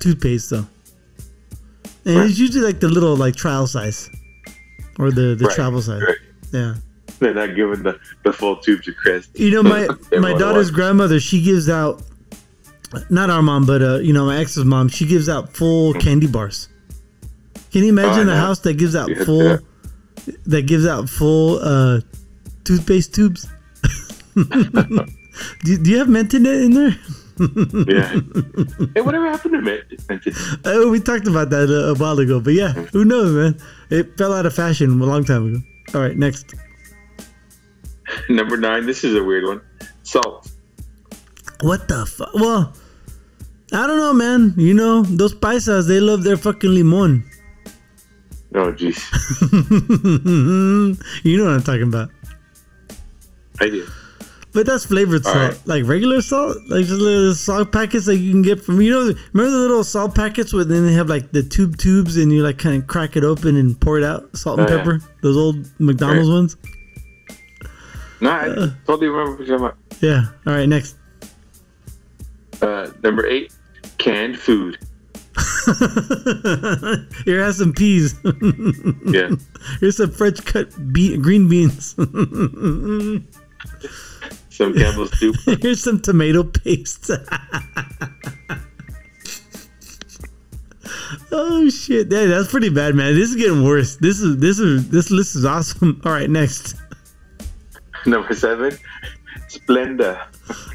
toothpaste though. And Right. it's usually like the little like trial size, or the the Right, travel size. right. Yeah. They're not giving the, the full tube to Chris. You know, my [laughs] my daughter's grandmother, she gives out, not our mom, but uh, you know, my ex's mom, she gives out full candy bars. Can you imagine. Oh, a house that gives out Yeah, full, yeah. that gives out full uh, toothpaste tubes? [laughs] do, do you have Menton in there? Yeah. [laughs] hey, whatever happened to Mint? Oh, we talked about that a, a while ago, but yeah, who knows, man? It fell out of fashion a long time ago. All right, next. [laughs] Number nine. This is a weird one. Salt. What the fuck? Well, I don't know, man. You know, those paisas, they love their fucking limon. Oh, jeez. [laughs] you know what I'm talking about. I do. But that's flavored All salt, right. like regular salt, like just little salt packets that you can get from. You know, remember the little salt packets where then they have like the tube tubes, and you like kind of crack it open and pour it out, salt and Oh, yeah. pepper. Those old McDonald's Right. ones. No, I totally remember what you're talking Yeah. All right, next. Uh, number eight. Canned food. [laughs] Here, have some peas. [laughs] Yeah. Here's some French cut be- green beans. [laughs] Some Campbell's soup. Here's some tomato paste. oh shit! That's pretty bad, man. This is getting worse. This is this is this list is awesome. All right, next. Number seven. Splenda.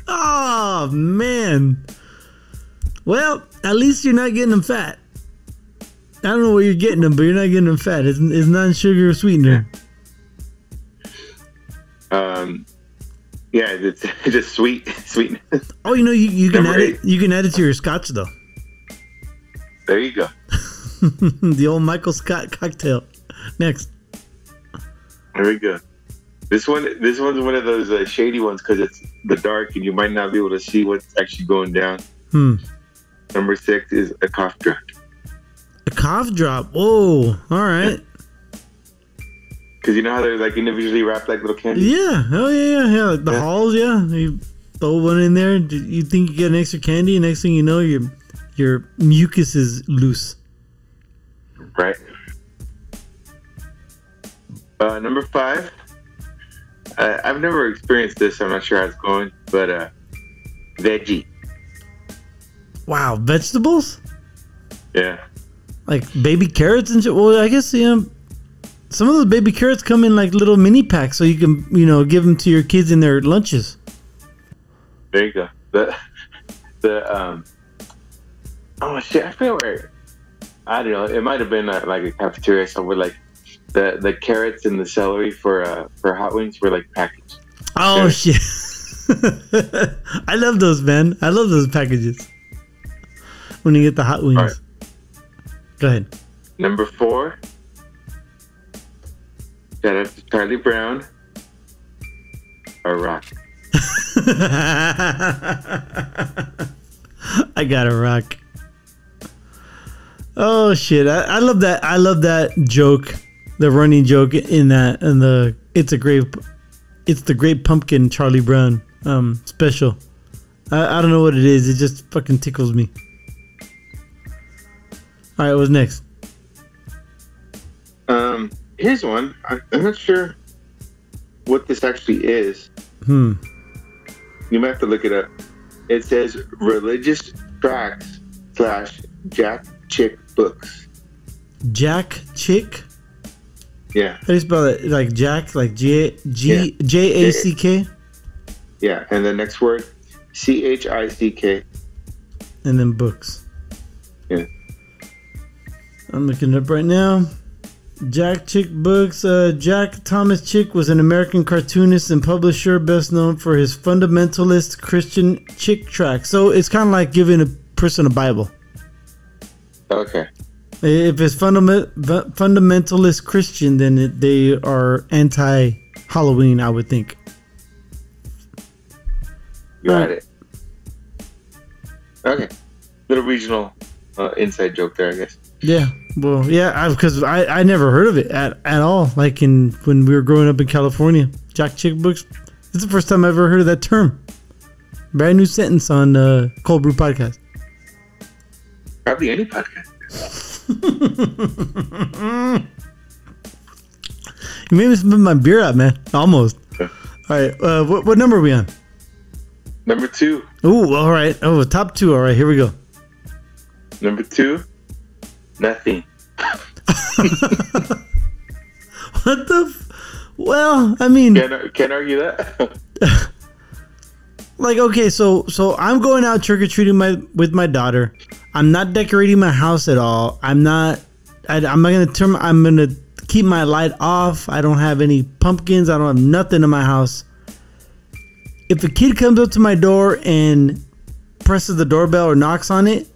Oh man. Well, at least you're not getting them fat. I don't know where you're getting them, but you're not getting them fat. It's, it's non-sugar sweetener. Um, yeah, it's, it's just sweet, sweet. Oh, you know you, you can Number add it. You can add it to your scotch though. there you go. [laughs] the old Michael Scott cocktail. Next. There we go. This one, this one's one of those uh, shady ones because it's the dark and you might not be able to see what's actually going down. Hmm. Number six is a cough drop. A cough drop. Oh, all right. Because you know how they're like individually wrapped like little candy. Yeah. Oh yeah, yeah, yeah. Like the Yeah. halls. Yeah. You throw one in there. You think you get an extra candy. Next thing you know, your your mucus is loose. right? Uh, number five. Uh, I've never experienced this. So I'm not sure how it's going, but uh, veggie. Wow. Vegetables Yeah. like baby carrots and shit. Well, I guess yeah. Some of those baby carrots come in like little mini packs, so you can you know give them to your kids in their lunches. There you go. The the um. Oh shit! I forget where. I don't know. It might have been uh, like a cafeteria somewhere. Like the the carrots and the celery for uh for hot wings were like packaged. Oh Yeah. shit! [laughs] I love those, man. I love those packages. When you get the hot wings. Right. Go ahead. Number four. Shout out to Charlie Brown. A rock. [laughs] I got a rock. Oh shit! I, I love that. I love that joke, the running joke in that, and the it's a great, it's the Great Pumpkin Charlie Brown um special. I, I don't know what it is. It just fucking tickles me. All right, what's next? Um, here's one. I, I'm not sure what this actually is. Hmm. You might have to look it up. It says religious tracts slash Jack Chick books. Jack Chick. Yeah, How do you spell it? Like Jack, like J G J A C K, yeah. And the next word, C H I C K. and then books. Yeah. I'm looking it up right now. Jack Chick books. Uh, Jack Thomas Chick was an American cartoonist and publisher, best known for his fundamentalist Christian Chick track. So it's kind of like giving a person a Bible. Okay. If it's fundament, fundamentalist Christian, then it, they are anti Halloween, I would think. Got it. Okay. Little regional uh, inside joke there, I guess. Yeah, well, yeah, because I, I, I never heard of it at, at all. Like in when we were growing up in California, Jack Chick books. It's the first time I ever heard of that term. Brand new sentence on uh, Cold Brew Podcast. Probably any podcast. [laughs] you made me spit my beer out, man. Almost. all right, uh, what, what number are we on? Number two. Oh, all right. Oh, top two. All right, here we go. Number two, nothing. [laughs] what the? F- well, I mean, can't, can't argue that. [laughs] like, okay, so so I'm going out trick or treating my with my daughter. I'm not decorating my house at all. I'm not. I, I'm not gonna turn. I'm gonna keep my light off. I don't have any pumpkins. I don't have nothing in my house. If a kid comes up to my door and presses the doorbell or knocks on it,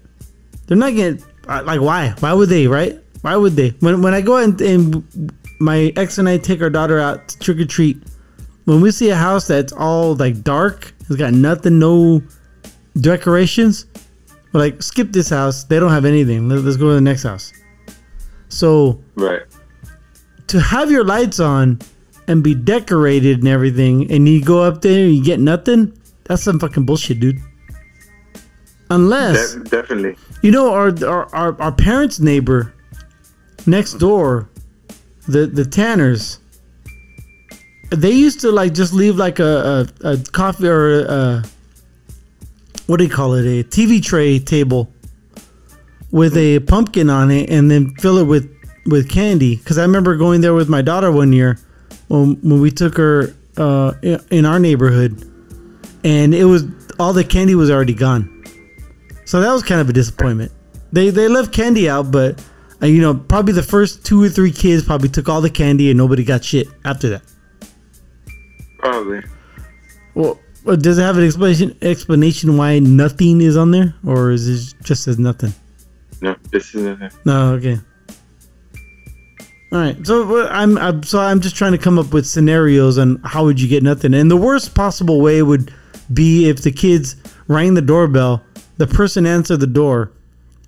they're not getting like why? Why would they? Right? Why would they? When when I go out and, and my ex and I take our daughter out to trick or treat, when we see a house that's all like dark, it's got nothing, no decorations, we're like skip this house. They don't have anything. Let, let's go to the next house. So right to have your lights on and be decorated and everything, and you go up there and you get nothing, that's some fucking bullshit, dude. Unless De- definitely, you know, our, our our our parents' neighbor next door, the the Tanners. They used to like just leave like a a, a coffee or a, what do you call it a TV tray table with a pumpkin on it, and then fill it with with candy. Because I remember going there with my daughter one year when when we took her uh, in our neighborhood, and it was all the candy was already gone. So that was kind of a disappointment. They they left candy out, but uh, you know probably the first two or three kids probably took all the candy and nobody got shit after that. probably. Well, well, does it have an explanation explanation why nothing is on there, or is it just as nothing? No, this is nothing. No, okay. All right, so uh, I'm, I'm so I'm just trying to come up with scenarios on how would you get nothing, and the worst possible way would be if the kids rang the doorbell, the person answered the door,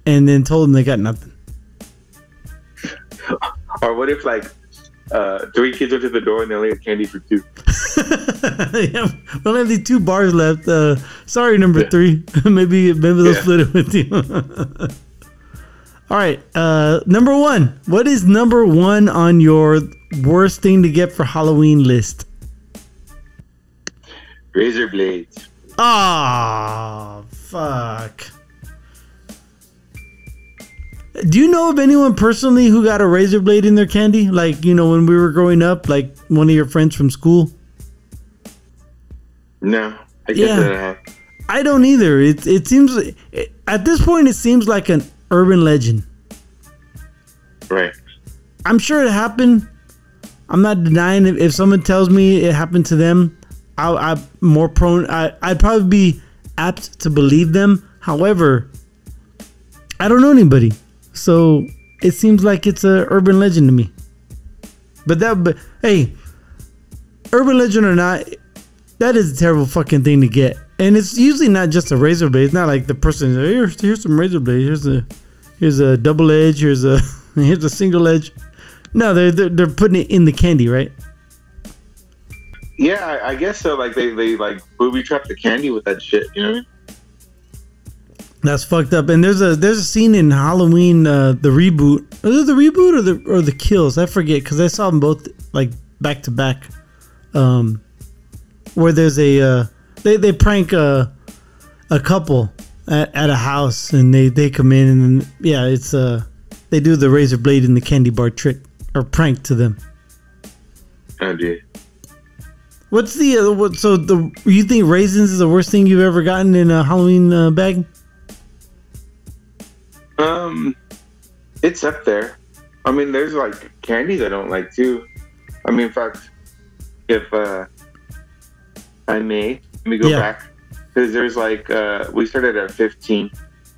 and then told them they got nothing. [laughs] Or what if like uh, three kids went to the door and they only had candy for two? [laughs] yeah, we only have these two bars left. Uh, sorry, number Yeah. three. [laughs] maybe maybe they'll Yeah. split it with you. All right, uh, number one. What is number one on your worst thing to get for Halloween list? Razor blades. Ah, fuck. Do you know of anyone personally who got a razor blade in their candy? Like, you know, when we were growing up, like one of your friends from school? No, I guess Yeah. that I. I don't either. It it seems it, at this point it seems like an urban legend. Right. I'm sure it happened. I'm not denying if, if someone tells me it happened to them, I, I'm more prone. I, I'd probably be apt to believe them. However, I don't know anybody, so it seems like it's a urban legend to me. But that, but hey, urban legend or not, that is a terrible fucking thing to get. And it's usually not just a razor blade. It's not like the person here's here's some razor blade. Here's a here's a double edge. Here's a [laughs] here's a single edge. No, they're they're, they're putting it in the candy, right? Yeah, I, I guess so. Like they, they like booby trap the candy with that shit. You know what I mean? That's fucked up. And there's a there's a scene in Halloween, uh, the reboot. Is it the reboot or the or the kills? I forget because I saw them both like back to back. Um, where there's a uh, they they prank a a couple at, at a house and they they come in and yeah it's uh they do the razor blade in the candy bar trick or prank to them. Oh. What's the uh, what? So the you think raisins is the worst thing you've ever gotten in a Halloween uh, bag? Um, it's up there. I mean, there's like candies I don't like too. I mean, in fact, if uh, I may, let me go Yeah. back because there's like uh, we started at 15,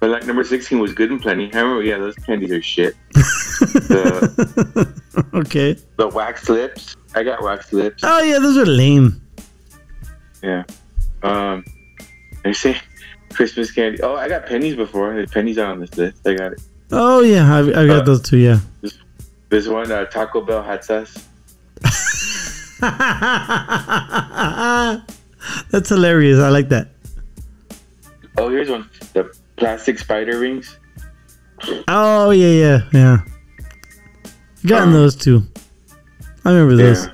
but like number 16 was good and plenty. Remember, yeah, those candies are shit. the [laughs] okay. the wax lips, I got wax lips. Oh yeah, those are lame. Yeah. Um, I say Christmas candy. Oh, I got pennies before. There's pennies on this list. I got it. Oh yeah, I, I got Uh, those too. Yeah. This one, uh, Taco Bell hot sauce. [laughs] That's hilarious. I like that. Oh, here's one. The plastic spider rings. Oh yeah, yeah, yeah. Gotten Uh, those too. I remember those. Yeah.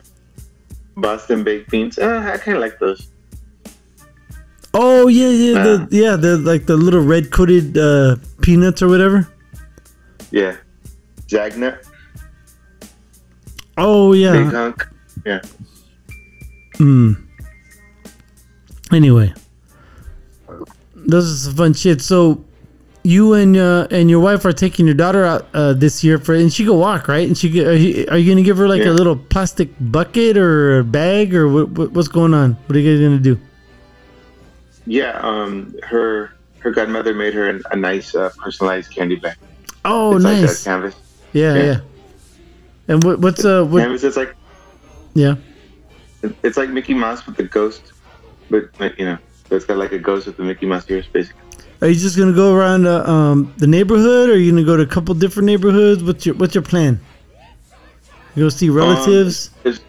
Boston baked beans. Uh, I kind of like those. Oh yeah, yeah, the, Uh. yeah, the like the little red coated uh, peanuts or whatever. Yeah. Zagnut. Oh yeah. Big hunk. Yeah. Mm. Anyway, those is some fun shit. So, you and uh, and your wife are taking your daughter out uh, this year for, and she can walk, right? And she, are you, are you gonna give her like Yeah. a little plastic bucket or a bag or what, what? What's going on? What are you guys gonna do? Yeah. Um, her her godmother made her an, a nice uh, personalized candy bag. Oh, it's like nice. a canvas. yeah, yeah. yeah. And what, what's uh, what? Canvas. It's like Yeah. it's like Mickey Mouse with the ghost, but like, you know, it's got like a ghost with the Mickey Mouse ears, basically. Are you just gonna go around uh, um, the neighborhood, or are you gonna go to a couple different neighborhoods? What's your What's your plan? You go see relatives? As,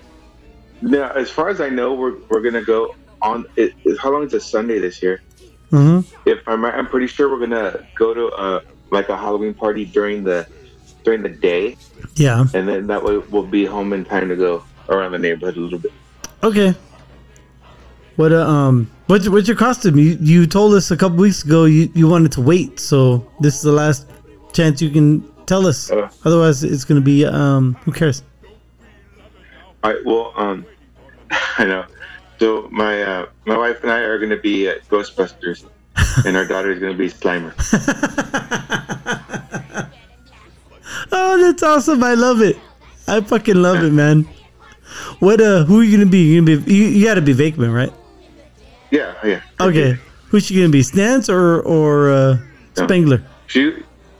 now, as far as I know, we're, we're gonna go on. It, it, how long is a Sunday this year? mm-hmm. If I'm right, I'm pretty sure we're gonna go to a like a Halloween party during the during the day, Yeah. and then that way we'll be home in time to go around the neighborhood a little bit. Okay. What uh, um what's what's your costume? You you told us a couple weeks ago you, you wanted to wait, so this is the last chance you can tell us. Uh. Otherwise it's gonna be um who cares? All right. Well, um, [laughs] I know. So my uh, my wife and I are gonna be uh, Ghostbusters, [laughs] and our daughter is gonna be Slimer. [laughs] Oh, that's awesome. I love it. I fucking love it, man. What uh who are you gonna be? You gonna be you, you gotta be Venkman, right? Yeah, yeah. Okay. Who's she gonna be? Stantz or or uh No. Spengler? She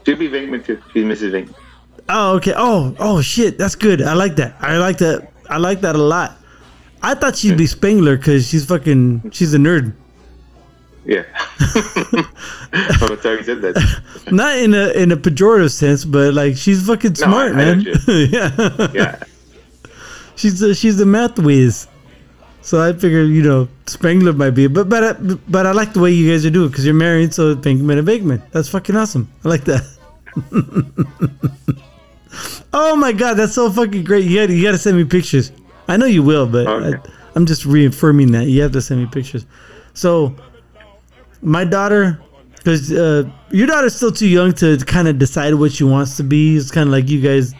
she'll be Venkman too. She's Mrs. Venkman. Oh, okay. Oh, oh shit. That's good. I like that. I like that. I like that a lot. I thought she'd be Spengler because she's fucking. She's a nerd. Yeah. [laughs] I'm sorry you said that. Not in a in a pejorative sense, but like she's fucking No, smart, I- I man. [laughs] yeah. Yeah. she's a, she's a math whiz. So I figured, you know, Spengler might be, but but I, but I like the way you guys are doing because you're married, so Pinkman and Bakeman. That's fucking awesome. I like that. [laughs] oh my god, that's so fucking great. You got you got to send me pictures. I know you will, but Okay. I, I'm just reaffirming that you have to send me pictures. So my daughter, because uh, your daughter's still too young to kind of decide what she wants to be. It's kind of like you guys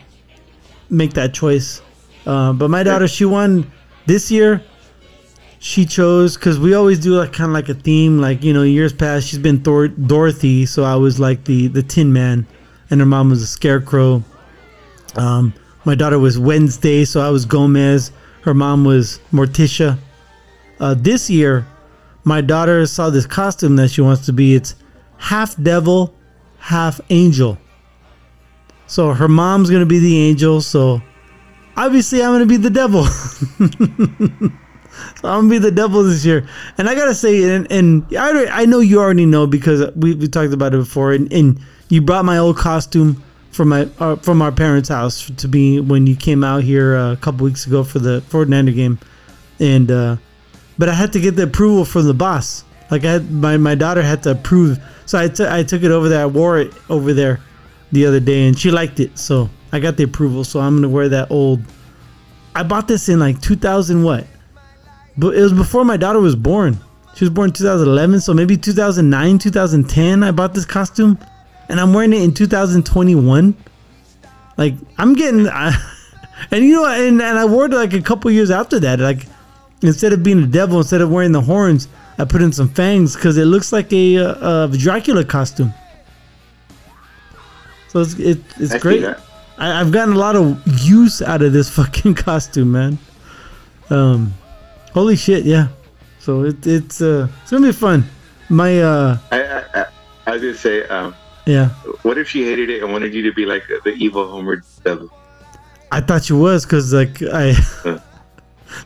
make that choice. Uh, but my daughter, she won this year. She chose because we always do like kind of like a theme. Like you know, years past, she's been Thor- Dorothy, so I was like the the Tin Man, and her mom was a Scarecrow. Um, my daughter was Wednesday, so I was Gomez. Her mom was Morticia. Uh, this year, my daughter saw this costume that she wants to be. It's half devil, half angel. So her mom's gonna be the angel. So obviously, I'm gonna be the devil. [laughs] So [laughs] I'm gonna be the devil this year, and I gotta say, and, and I I know you already know because we, we talked about it before, and, and you brought my old costume from my uh, from our parents' house to me when you came out here uh, a couple weeks ago for the Fortnite game, and uh, but I had to get the approval from the boss. Like I had my, my daughter had to approve, so I I took it over there. I wore it over there the other day, and she liked it, so I got the approval. So I'm gonna wear that old. I bought this in like 2000 what? But it was before my daughter was born. She was born in 2011, so maybe 2009, 2010. I bought this costume, and I'm wearing it in 2021. Like I'm getting, I, [laughs] and you know, and, and I wore it like a couple years after that. Like instead of being a devil, instead of wearing the horns, I put in some fangs because it looks like a, a Dracula costume. So it's it, it's I great. I, I've gotten a lot of use out of this [laughs] fucking costume, man. Um, holy shit, yeah. So it, it's uh, it's gonna be fun. My uh, I, I, I, I was gonna say, um, yeah. what if she hated it and wanted you to be like the evil Homer devil? I thought she was because like I, [laughs]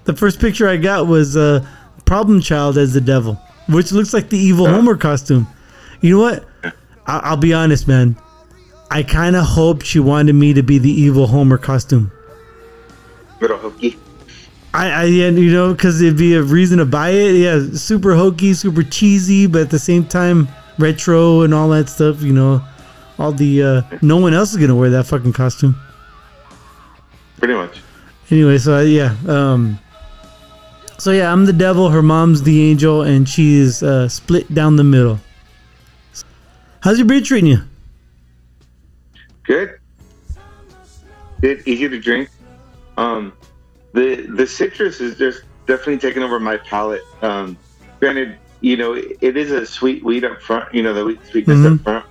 the first picture I got was uh, problem child as the devil, which looks like the evil Homer costume. You know what? I- I'll be honest, man. I kind of hoped she wanted me to be the evil Homer costume. Little hokey. I, I yeah, you know, because it'd be a reason to buy it. Yeah, super hokey, super cheesy, but at the same time retro and all that stuff. You know, all the uh, no one else is gonna wear that fucking costume. Pretty much. Anyway, so uh, yeah, um, so yeah, I'm the devil. Her mom's the angel, and she's uh, split down the middle. How's your beer treating you? Good. Good, easy to drink. Um, the the citrus is just definitely taking over my palate. Um, granted, you know it, it is a sweet wheat up front. You know the wheat sweetness Mhm. up front.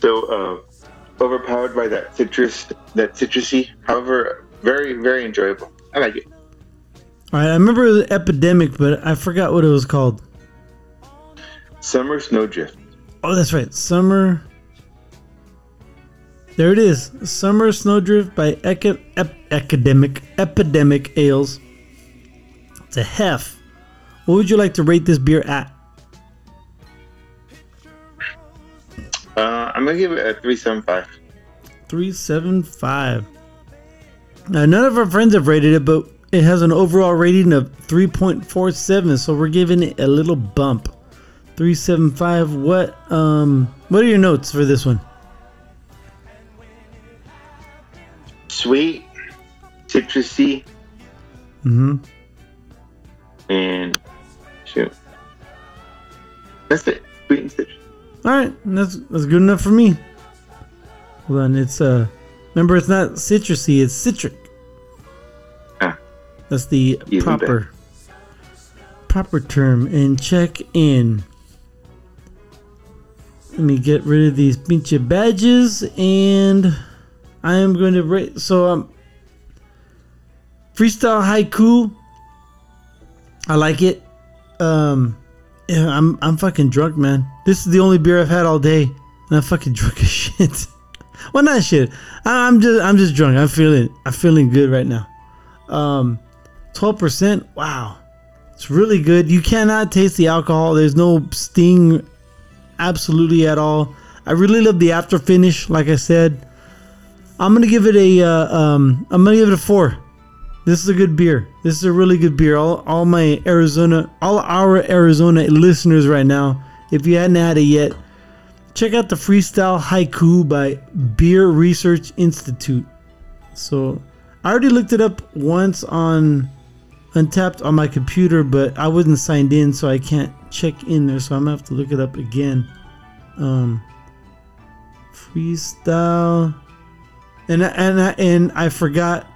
So uh, overpowered by that citrus, that citrusy. However, very very enjoyable. I like it. All right, I remember the epidemic, but I forgot what it was called. Summer snowdrift. Oh, that's right, summer. There it is, Summer Snowdrift by Eca- Ep- Academic Epidemic Ales. It's a hef. What would you like to rate this beer at? Uh, I'm gonna give it a three seven five. 375. Now, none of our friends have rated it, but it has an overall rating of 3.47, so we're giving it a little bump. 375. What um what are your notes for this one? Sweet, citrusy, Mm Mhm. and shoot. That's it. Sweet and citrus. All right, that's that's good enough for me. Well, then it's uh remember it's not citrusy, it's citric. Ah. That's the proper proper term. And check in. Let me get rid of these pinche badges and I am going to rate so um freestyle haiku. I like it. Um yeah, I'm I'm fucking drunk, man. This is the only beer I've had all day, and I'm fucking [laughs] drunk as shit. well, not shit. I- I'm just I'm just drunk. I'm feeling I'm feeling good right now. Um, twelve percent. Wow, it's really good. You cannot taste the alcohol. There's no sting, absolutely at all. I really love the after finish. Like I said, I'm gonna give it a uh, um I'm gonna give it a four. This is a good beer. This is a really good beer. All, all my Arizona, all our Arizona listeners right now, if you hadn't had it yet, check out the Freestyle Haiku by Beer Research Institute. So I already looked it up once on Untappd on my computer, but I wasn't signed in, so I can't check in there. So I'm gonna have to look it up again. Um, freestyle, and and and I forgot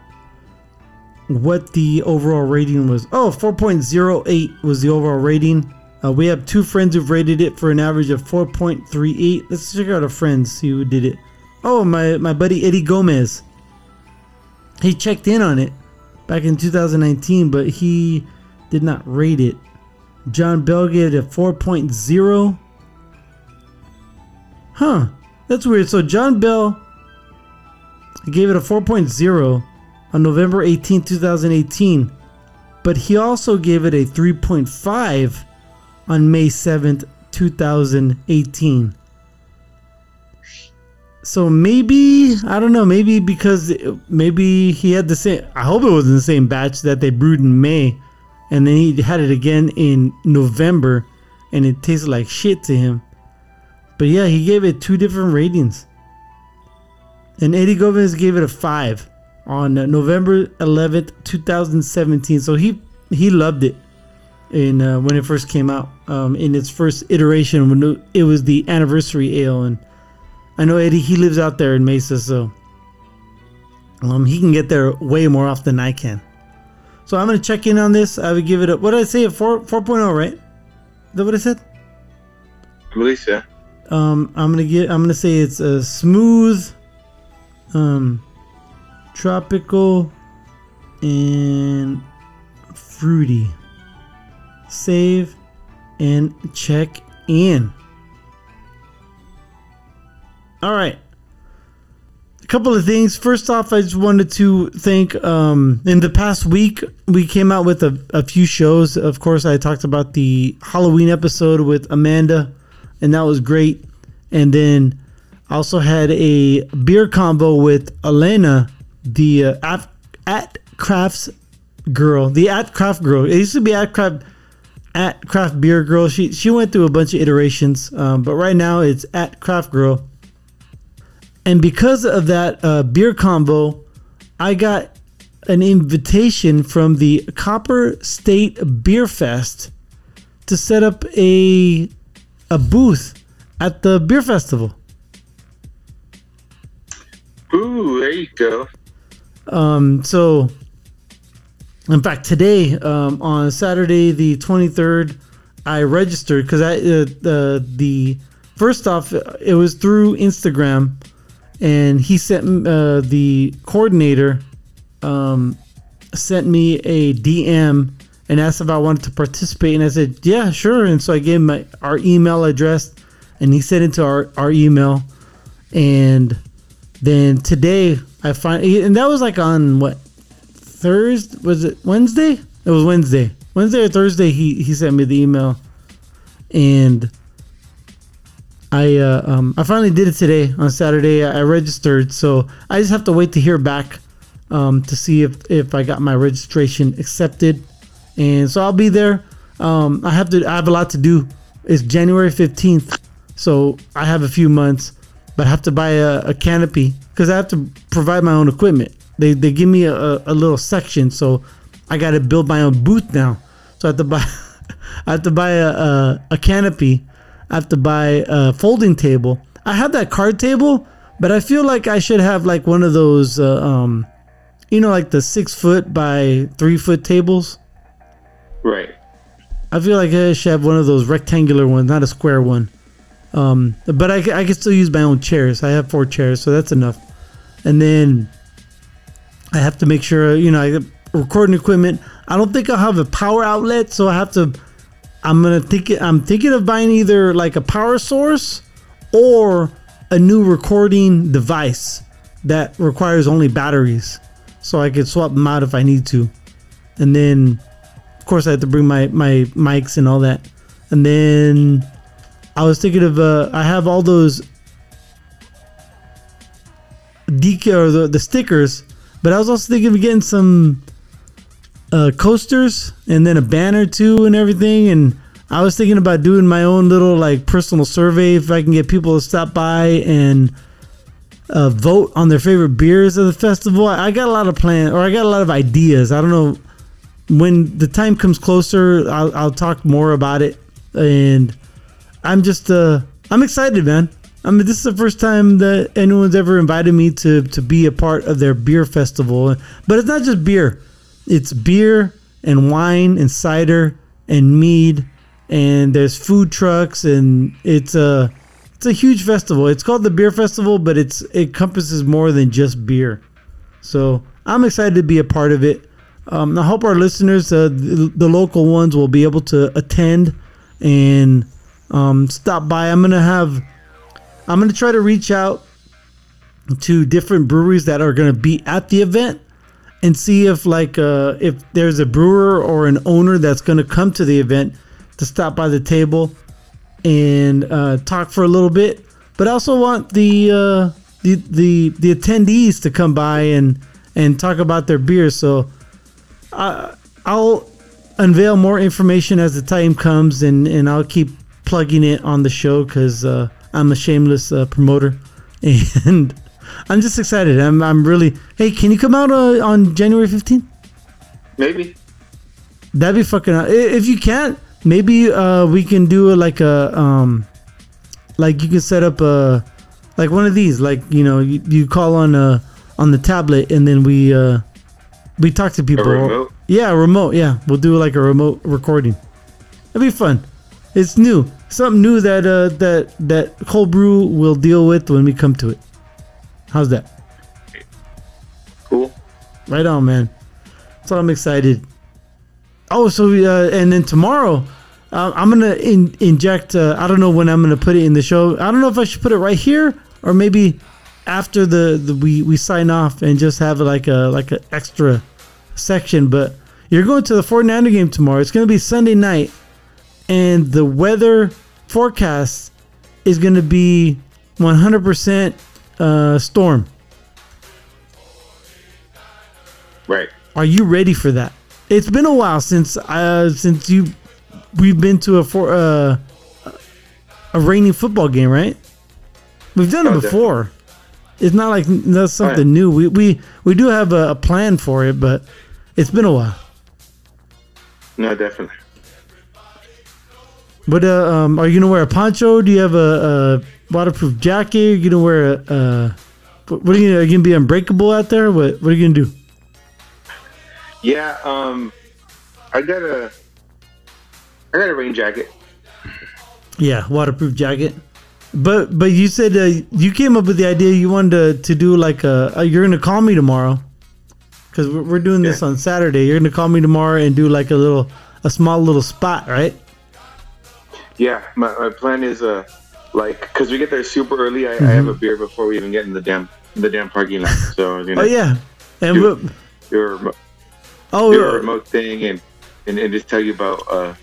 what the overall rating was. Oh, 4.08 was the overall rating. Uh, we have two friends who've rated it for an average of 4.38. Let's check out our friends, see who did it. Oh, my, my buddy Eddie Gomez. He checked in on it back in 2019, but he did not rate it. John Bell gave it a 4.0. Huh, that's weird. So John Bell gave it a 4.0 on November 18, 2018, but he also gave it a 3.5 on May 7th, 2018. So maybe, I don't know, maybe because maybe he had the same, I hope it was in the same batch that they brewed in May, and then he had it again in November, and it tasted like shit to him. But yeah, he gave it two different ratings. And Eddie Gomez gave it a 5 on uh, November 11th, 2017. So he he loved it in uh, when it first came out um, in its first iteration when it was the anniversary ale. And I know Eddie he lives out there in Mesa, so um, he can get there way more often than I can. So I'm gonna check in on this. I would give it a what did I say a four 4.0 right? Is that what I said? So. Um, I'm gonna get. I'm gonna say it's a smooth, um, tropical and fruity. Save and check in. All right. A couple of things. First off, I just wanted to thank. Um, in the past week, we came out with a, a few shows. Of course, I talked about the Halloween episode with Amanda, and that was great. And then I also had a beer combo with Elena, the uh, at, at crafts girl, the at craft girl. It used to be at craft at craft beer girl. She she went through a bunch of iterations, um, but right now it's at craft girl. And because of that uh, beer combo, I got an invitation from the Copper State Beer Fest to set up a a booth at the beer festival. Ooh, there you go. Um, so, in fact, today um, on Saturday the twenty third, I registered because I uh, the the first off it was through Instagram, and he sent uh, the coordinator um, sent me a DM and asked if I wanted to participate, and I said yeah, sure. And so I gave him my our email address, and he sent it to our our email, and then today I find and that was like on what Thursday was it Wednesday? It was Wednesday. Wednesday or Thursday he he sent me the email and I uh, um I finally did it today on Saturday. I registered, so I just have to wait to hear back um to see if if I got my registration accepted. And so I'll be there. Um I have to I have a lot to do. It's January 15th. So I have a few months but I have to buy a, a canopy because I have to provide my own equipment. They, they give me a, a little section, so I got to build my own booth now. So I have to buy [laughs] I have to buy a, a, a canopy. I have to buy a folding table. I have that card table, but I feel like I should have like one of those, uh, um, you know, like the six foot by three foot tables. Right. I feel like I should have one of those rectangular ones, not a square one. Um, but I, I can still use my own chairs. I have four chairs, so that's enough. And then I have to make sure, you know, I get recording equipment. I don't think I'll have a power outlet, so I have to. I'm gonna think. I'm thinking of buying either like a power source or a new recording device that requires only batteries, so I could swap them out if I need to. And then, of course, I have to bring my my mics and all that. And then I was thinking of uh, I have all those decal or the, the stickers, but I was also thinking of getting some uh, coasters and then a banner too and everything. And I was thinking about doing my own little like personal survey if I can get people to stop by and uh, vote on their favorite beers of the festival. I got a lot of plans or I got a lot of ideas. I don't know when the time comes closer. I'll, I'll talk more about it and I'm just uh I'm excited, man. I mean, this is the first time that anyone's ever invited me to to be a part of their beer festival. But it's not just beer; it's beer and wine and cider and mead, and there's food trucks, and it's a it's a huge festival. It's called the Beer Festival, but it's it encompasses more than just beer. So I'm excited to be a part of it. Um, I hope our listeners, uh, the, the local ones, will be able to attend and um, stop by. I'm gonna have, I'm gonna try to reach out to different breweries that are gonna be at the event and see if like uh, if there's a brewer or an owner that's gonna come to the event to stop by the table and uh, talk for a little bit. But I also want the uh, the the the attendees to come by and and talk about their beers. So I, I'll unveil more information as the time comes, and and I'll keep plugging it on the show because uh, I'm a shameless uh, promoter, [laughs] and I'm just excited. I'm I'm really. Hey, can you come out uh, on January 15th? Maybe. That'd be fucking. If you can't, maybe uh, we can do like a um, like you can set up a like one of these. Like you know, you, you call on uh on the tablet, and then we uh we talk to people. remote? Yeah, remote. Yeah, we'll do like a remote recording. It'd be fun. It's new, something new that uh that that cold brew will deal with when we come to it. How's that? Cool. Right on, man. So I'm excited. Oh, so uh, and then tomorrow, uh, I'm gonna in, inject. Uh, I don't know when I'm gonna put it in the show. I don't know if I should put it right here or maybe after the, the we we sign off and just have like a like an extra section. But you're going to the 49er game tomorrow. It's gonna be Sunday night, and the weather forecast is gonna be 100% uh, storm. Right. Are you ready for that? It's been a while since uh since you we've been to a for uh a rainy football game, right? We've done it before. It's not like that's something Right. new. We we we do have a, a plan for it, but it's been a while. No, definitely. But uh, um, are you gonna wear a poncho? Do you have a, a waterproof jacket? Are you gonna wear a uh, what are you gonna, are you gonna be unbreakable out there? What what are you gonna do? Yeah. Um, I got a, I got a rain jacket. Yeah, waterproof jacket. But but you said uh, you came up with the idea you wanted to, to do like a, uh you're gonna call me tomorrow because we're, we're doing this on Saturday. You're gonna call me tomorrow and do like a little a small little spot, right? Yeah. My, my plan is uh, like, cause we get there super early. I, I have a beer before we even get in the damn the damn parking lot. So you know, Oh yeah, and Do- we- do a remote, oh do a remote thing and, and and just tell you about uh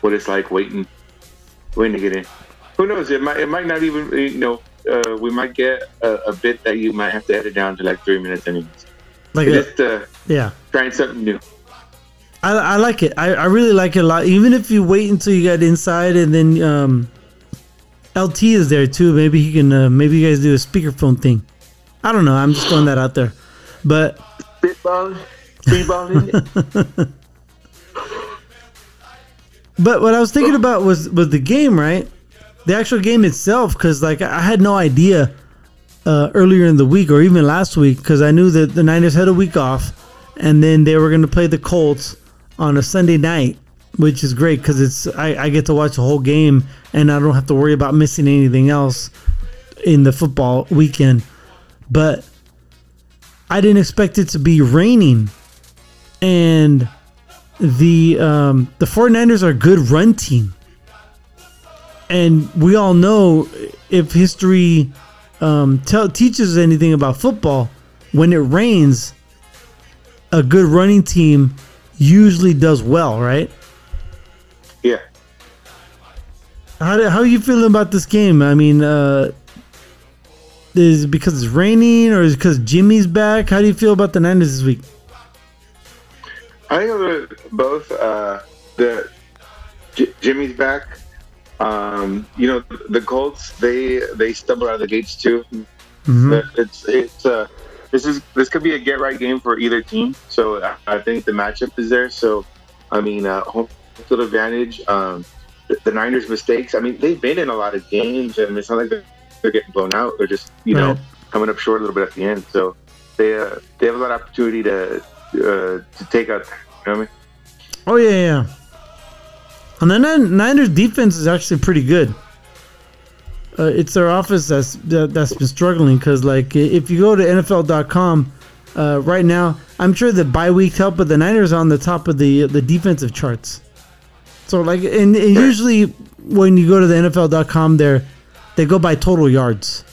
what it's like waiting, waiting to get in. Who knows? It might it might not even you know. Uh, we might get a, a bit that you might have to edit down to like three minutes anyways. like a, Just uh, yeah. trying something new. I, I like it. I, I really like it a lot. Even if you wait until you get inside and then um, LT is there too. Maybe he can. Uh, maybe you guys do a speakerphone thing. I don't know. I'm just throwing that out there. But Spitballing, speedballing. [laughs] But what I was thinking about was was the game, right? The actual game itself, because like I had no idea uh, earlier in the week or even last week, because I knew that the Niners had a week off, and then they were going to play the Colts on a Sunday night, which is great because it's I, I get to watch the whole game and I don't have to worry about missing anything else in the football weekend. But I didn't expect it to be raining, and the um, the 49ers are a good run team. And we all know if history um, teaches anything about football, when it rains, a good running team usually does well, right? yeah. How, do, how are you feeling about this game? I mean, uh, is it because it's raining or is it because Jimmy's back? How do you feel about the Niners this week? I think both. Uh, the J- Jimmy's back. Um, you know, the Colts they they stumble out of the gates too. Mhm. It's it's uh, this is this could be a get right game for either team. So I, I think the matchup is there. So I mean, uh, home field advantage. Um, the, the Niners' mistakes. I mean, they've been in a lot of games, and it's not like they're, they're getting blown out. They're just you know coming up short a little bit at the end. So they uh, they have a lot of opportunity to uh, to take out. You know what I mean? Oh yeah, yeah. And the Nin- Niners defense is actually pretty good. Uh, it's their office that's that, that's been struggling because like if you go to NFL.com uh, right now, I'm sure the bye week help, but the Niners are on the top of the the defensive charts. So like, and, and usually when you go to the NFL.com, there they go by total yards.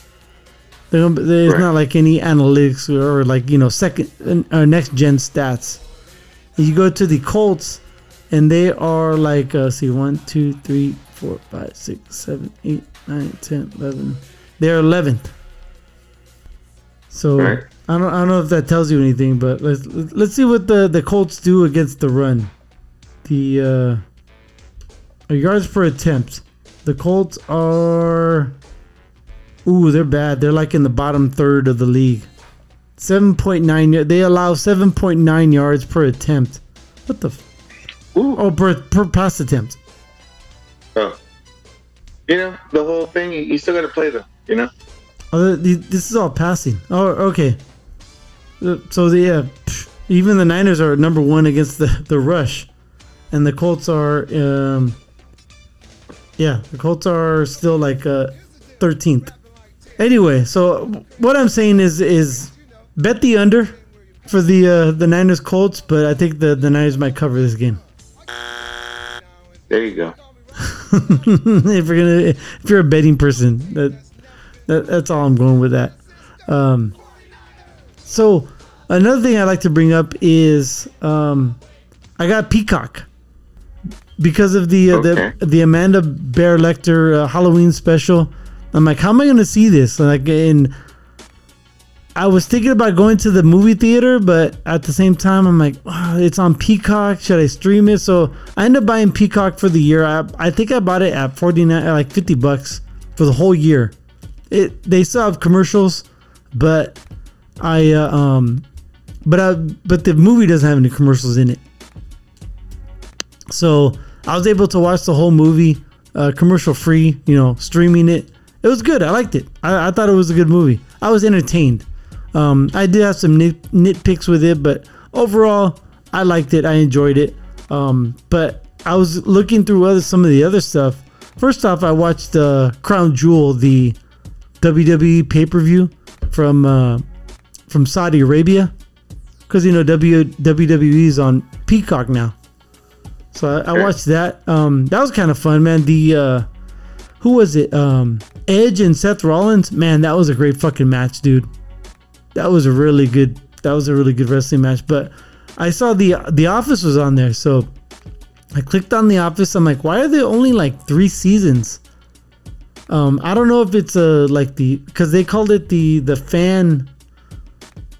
There's Right. not like any analytics or like you know second or next gen stats. You go to the Colts, and they are like uh, see one, two, three, four, five, six, seven, eight, nine, ten, eleven. They're eleventh. So Right. I don't I don't know if that tells you anything, but let's let's see what the the Colts do against the run. The uh, yards per attempt. The Colts are. Ooh, they're bad. They're like in the bottom third of the league. 7.9 they allow 7.9 yards per attempt what the f- Ooh. oh per, per pass attempt Oh. You know, the whole thing, you you still got to play them, you know? oh this is all passing oh okay Uh, so the, yeah pff, even the niners are number one against the, the rush and the colts are um yeah the colts are still like uh 13th anyway so what i'm saying is is bet the under for the uh, the Niners Colts, but I think the the Niners might cover this game. There you go. [laughs] if you're gonna, if you're a betting person, that, that that's all I'm going with that. Um, so another thing I'd like to bring up is um, I got Peacock because of the uh, Okay. the the Amanda Bear Lecter uh, Halloween special. I'm like, how am I gonna see this? Like, and I was thinking about going to the movie theater, but at the same time, I'm like, "Ah, it's on Peacock. Should I stream it? So I ended up buying Peacock for the year. I, I think I bought it at 49, uh, like 50 bucks for the whole year. It they still have commercials, but I uh, um, but I but the movie doesn't have any commercials in it. So I was able to watch the whole movie, uh, commercial free. You know, streaming it. It was good. I liked it. I, I thought it was a good movie. I was entertained. Um, I did have some nit, nitpicks with it, but overall, I liked it. I enjoyed it. Um, but I was looking through other some of the other stuff. First off, I watched uh, Crown Jewel, the WWE pay per view from uh, from Saudi Arabia, because you know w, WWE is on Peacock now. So I, I watched that. Um, that was kind of fun, man. The uh, who was it? Um, Edge and Seth Rollins. Man, that was a great fucking match, dude. That was a really good. That was a really good wrestling match. But I saw the the Office was on there, so I clicked on the Office. I'm like, why are there only like three seasons? Um, I don't know if it's a like the because they called it the the fan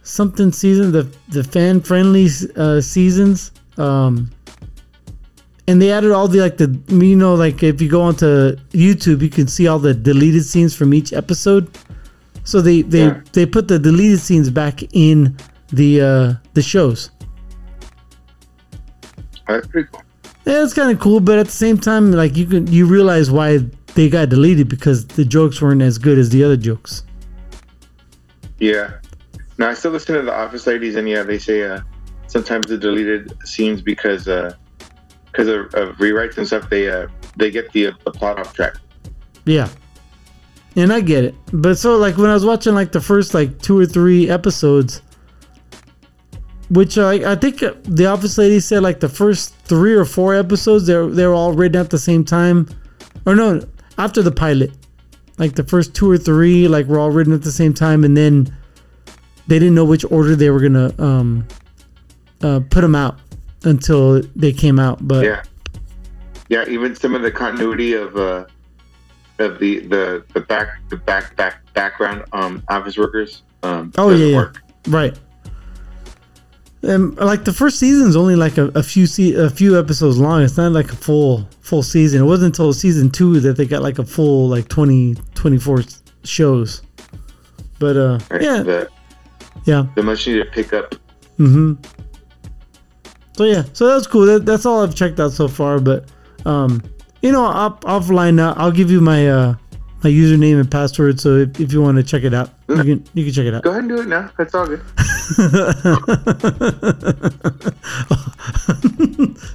something season, the the fan friendly uh, seasons. Um, and they added all the like the you know like if you go onto YouTube, you can see all the deleted scenes from each episode. So they they Yeah. they put the deleted scenes back in the uh the shows. That's pretty cool. Yeah, it's kind of cool, but at the same time, like you can you realize why they got deleted because the jokes weren't as good as the other jokes. Yeah. Now I still listen to the Office ladies, and yeah, they say uh, sometimes the deleted scenes because because of, of rewrites and stuff, they uh, they get the, the plot off track. Yeah. And I get it. But so like when I was watching like the first like two or three episodes which uh, I think the office lady said like the first 3 or 4 episodes they were, they were all written at the same time or no after the pilot like the first 2 or 3 like were all written at the same time and then they didn't know which order they were to um uh, put them out until they came out but Yeah. Yeah, even some of the continuity of uh of the the the back the back back background um office workers um Oh yeah, yeah. right. Um, like the first season's only like a, a few se- a few episodes long. It's not like a full full season. It wasn't until season two that they got like a full like 20, 24 s- shows. But uh, Right? yeah, The yeah. the much needed pickup. Mm-hmm. So yeah, so that's cool. That, that's all I've checked out so far. But um, you know, off, offline, uh, I'll give you my uh my username and password. So if, if you want to check it out, you can you can check it out. Go ahead and do it now. That's all good. [laughs]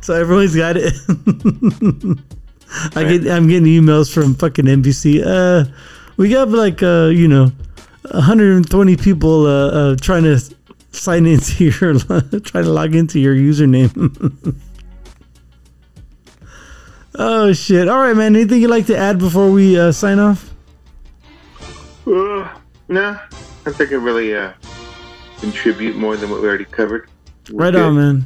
so everyone's got it. [laughs] I get I'm getting emails from fucking NBC. Uh, we got like uh you know 120 people uh, uh trying to sign into your [laughs] trying to log into your username. Oh shit! All right, man. Anything you'd like to add before we uh, sign off? Uh, nah, I think I really uh contribute more than what we already covered. We're Right good. on, man.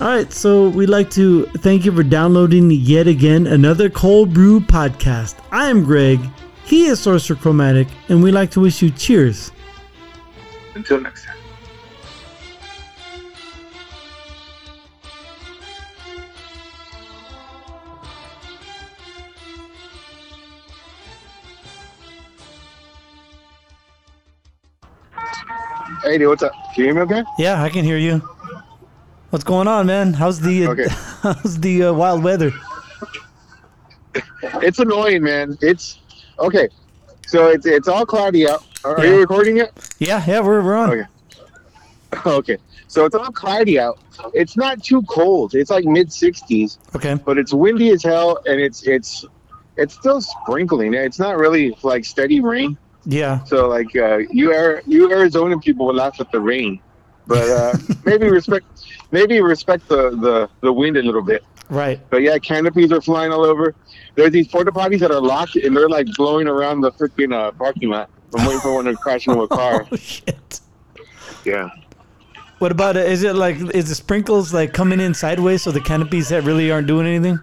All right, so we'd like to thank you for downloading yet again another Cold Brew podcast. I am Greg. He is Sorcerer Chromatic, and we'd like to wish you cheers. Until next time. Hey, dude, what's up? Can you hear me okay? Yeah, I can hear you. What's going on, man? How's the Okay. [laughs] how's the uh, wild weather? It's annoying, man. It's okay. So it's it's all cloudy out. Are, Yeah. you recording it? Yeah, yeah, we're we're on. Okay. [laughs] okay. So it's all cloudy out. It's not too cold. It's like mid 60s, Okay. but it's windy as hell, and it's it's it's still sprinkling. It's not really like steady rain. Yeah. So like uh, you Ari- you Arizona people will laugh at the rain, but uh, [laughs] maybe respect maybe respect the, the the wind a little bit. Right. But yeah, canopies are flying all over. There's these porta potties that are locked and they're like blowing around the freaking uh, parking lot. I'm waiting for one to crash into a [laughs] car. Oh shit. Yeah. What about it? Is it like is the sprinkles like coming in sideways so the canopies that really aren't doing anything?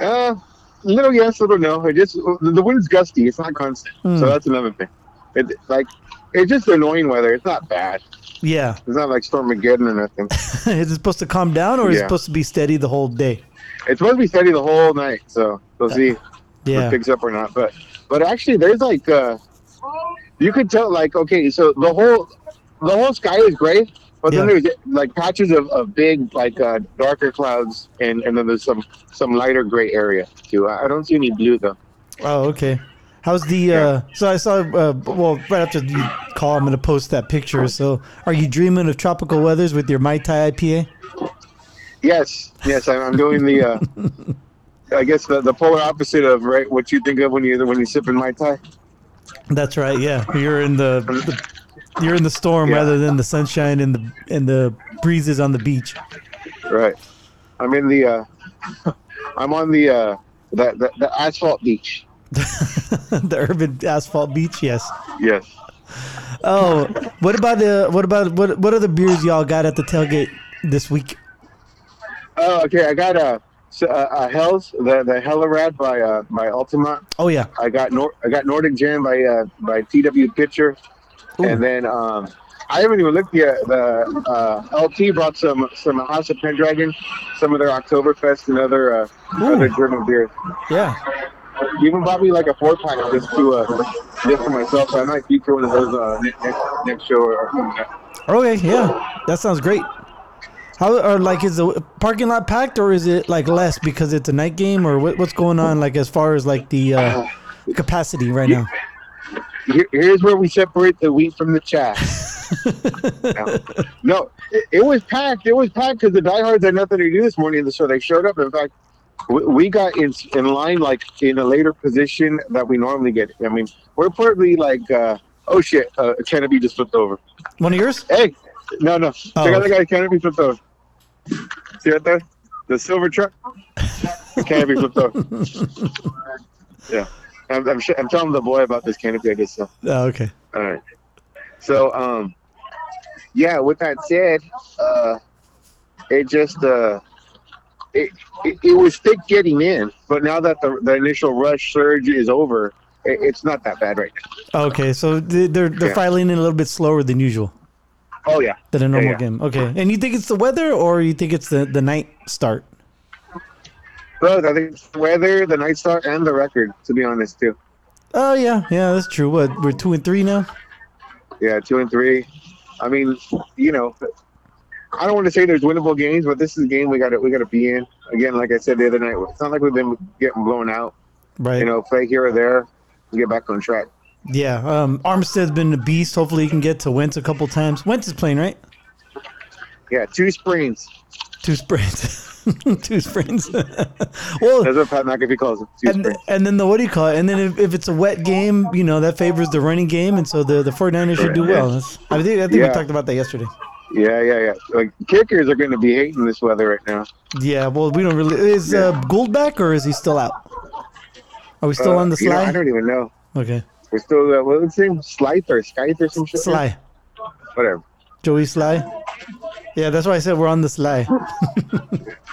Uh, little yes, little no. It just the wind's gusty. It's not constant, Hmm. so that's another thing. It like it's just annoying weather. It's not bad. Yeah. It's not like Stormageddon or nothing. [laughs] is it supposed to calm down or is it supposed to be steady the whole day? It's supposed to be steady the whole night, so we'll see if Yeah. it picks up or not. But but actually, there's like uh, you could tell like okay, so the whole the whole sky is gray, but then Yeah. there's like patches of, of big like uh, darker clouds, and and then there's some some lighter gray area too. I I don't see any blue though. Oh, okay. How's the uh so I saw uh well right after you call I'm gonna post that picture. So are you dreaming of tropical weathers with your Mai Tai IPA? Yes, yes, I'm, I'm doing the. Uh, I guess the, the polar opposite of right what you think of when you when you sip in mai tai. That's right, yeah. You're in the, the you're in the storm Yeah. rather than the sunshine and the and the breezes on the beach. Right. I'm in the. Uh, I'm on the uh, the, the the asphalt beach. [laughs] the urban asphalt beach, yes. Yes. Oh, what about the what about what what other beers y'all got at the tailgate this week? Oh, okay. I got a uh, uh, Hell's the the Hellerad by uh by Ultima. Oh yeah. I got Nor- I got Nordic Gem by uh by TW Pitcher, Ooh. and then um I haven't even looked yet. The uh, LT brought some some House of Pendragon, some of their Oktoberfest and other uh, other German beers. Yeah. He even bought me like a four pack just to uh just for myself. So I might feature one of those uh next next show or something. Okay, yeah. That sounds great. How or like is the parking lot packed or is it like less because it's a night game or what, what's going on like as far as like the uh, capacity right now? Here, here's where we separate the wheat from the chaff. [laughs] no, no it, it was packed. It was packed because the diehards had nothing to do this morning, so they showed up. In fact, we, we got in in line like in a later position that we normally get. I mean, we're probably like, uh, oh shit, uh, canopy just flipped over. One of yours? Hey, no, no, Oh, check out the guy canopy flipped over. See right there, the silver truck. The [laughs] canopy flipped over. [laughs] Yeah, I'm, I'm, sh- I'm telling the boy about this canopy I just saw. Oh, okay. All right. So, um, yeah. With that said, uh, it just uh, it, it it was thick getting in, but now that the the initial rush surge is over, it, it's not that bad right now. Okay, so they- they're they're Yeah. filing in a little bit slower than usual Oh yeah. than a normal yeah. game. Okay, and you think it's the weather or you think it's the the night start? Both. I think it's the weather, the night start, and the record. To be honest, too. Oh yeah, yeah, that's true. What we're two and three now. Yeah, two and three. I mean, you know, I don't want to say there's winnable games, but this is a game we got to we got to be in. Again, like I said the other night, it's not like we've been getting blown out. Right. You know, play here or there, and get back on track. Yeah. Um, Armstead's been a beast. Hopefully, he can get to Wentz a couple times. Wentz is playing, right? Yeah, two sprains. Two sprints. [laughs] [laughs] Two sprints. [laughs] well, That's what Pat McAfee calls it. Two and, and then the what do you call it? And then if, if it's a wet game, you know that favors the running game, and so the the 49ers should do well. That's, I think I think we talked about that yesterday. Yeah, yeah, yeah. Like kickers are going to be hating this weather right now. Yeah. Well, we don't really. Is uh, Gould back or is he still out? Are we still Uh, on the you know. I don't even know. okay. We're still uh, what's his name? Slythe or Skythe or some shit. Sly. Whatever. Joey Slye. Yeah, that's why I said we're on the sly. [laughs]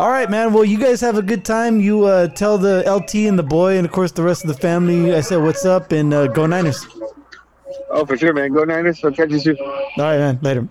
All right, man. Well, you guys have a good time. You uh, tell the LT and the boy, and of course the rest of the family. I said, "What's up?" and uh, go Niners. Oh, for sure, man. Go Niners. I'll catch you soon. All right, man. Later.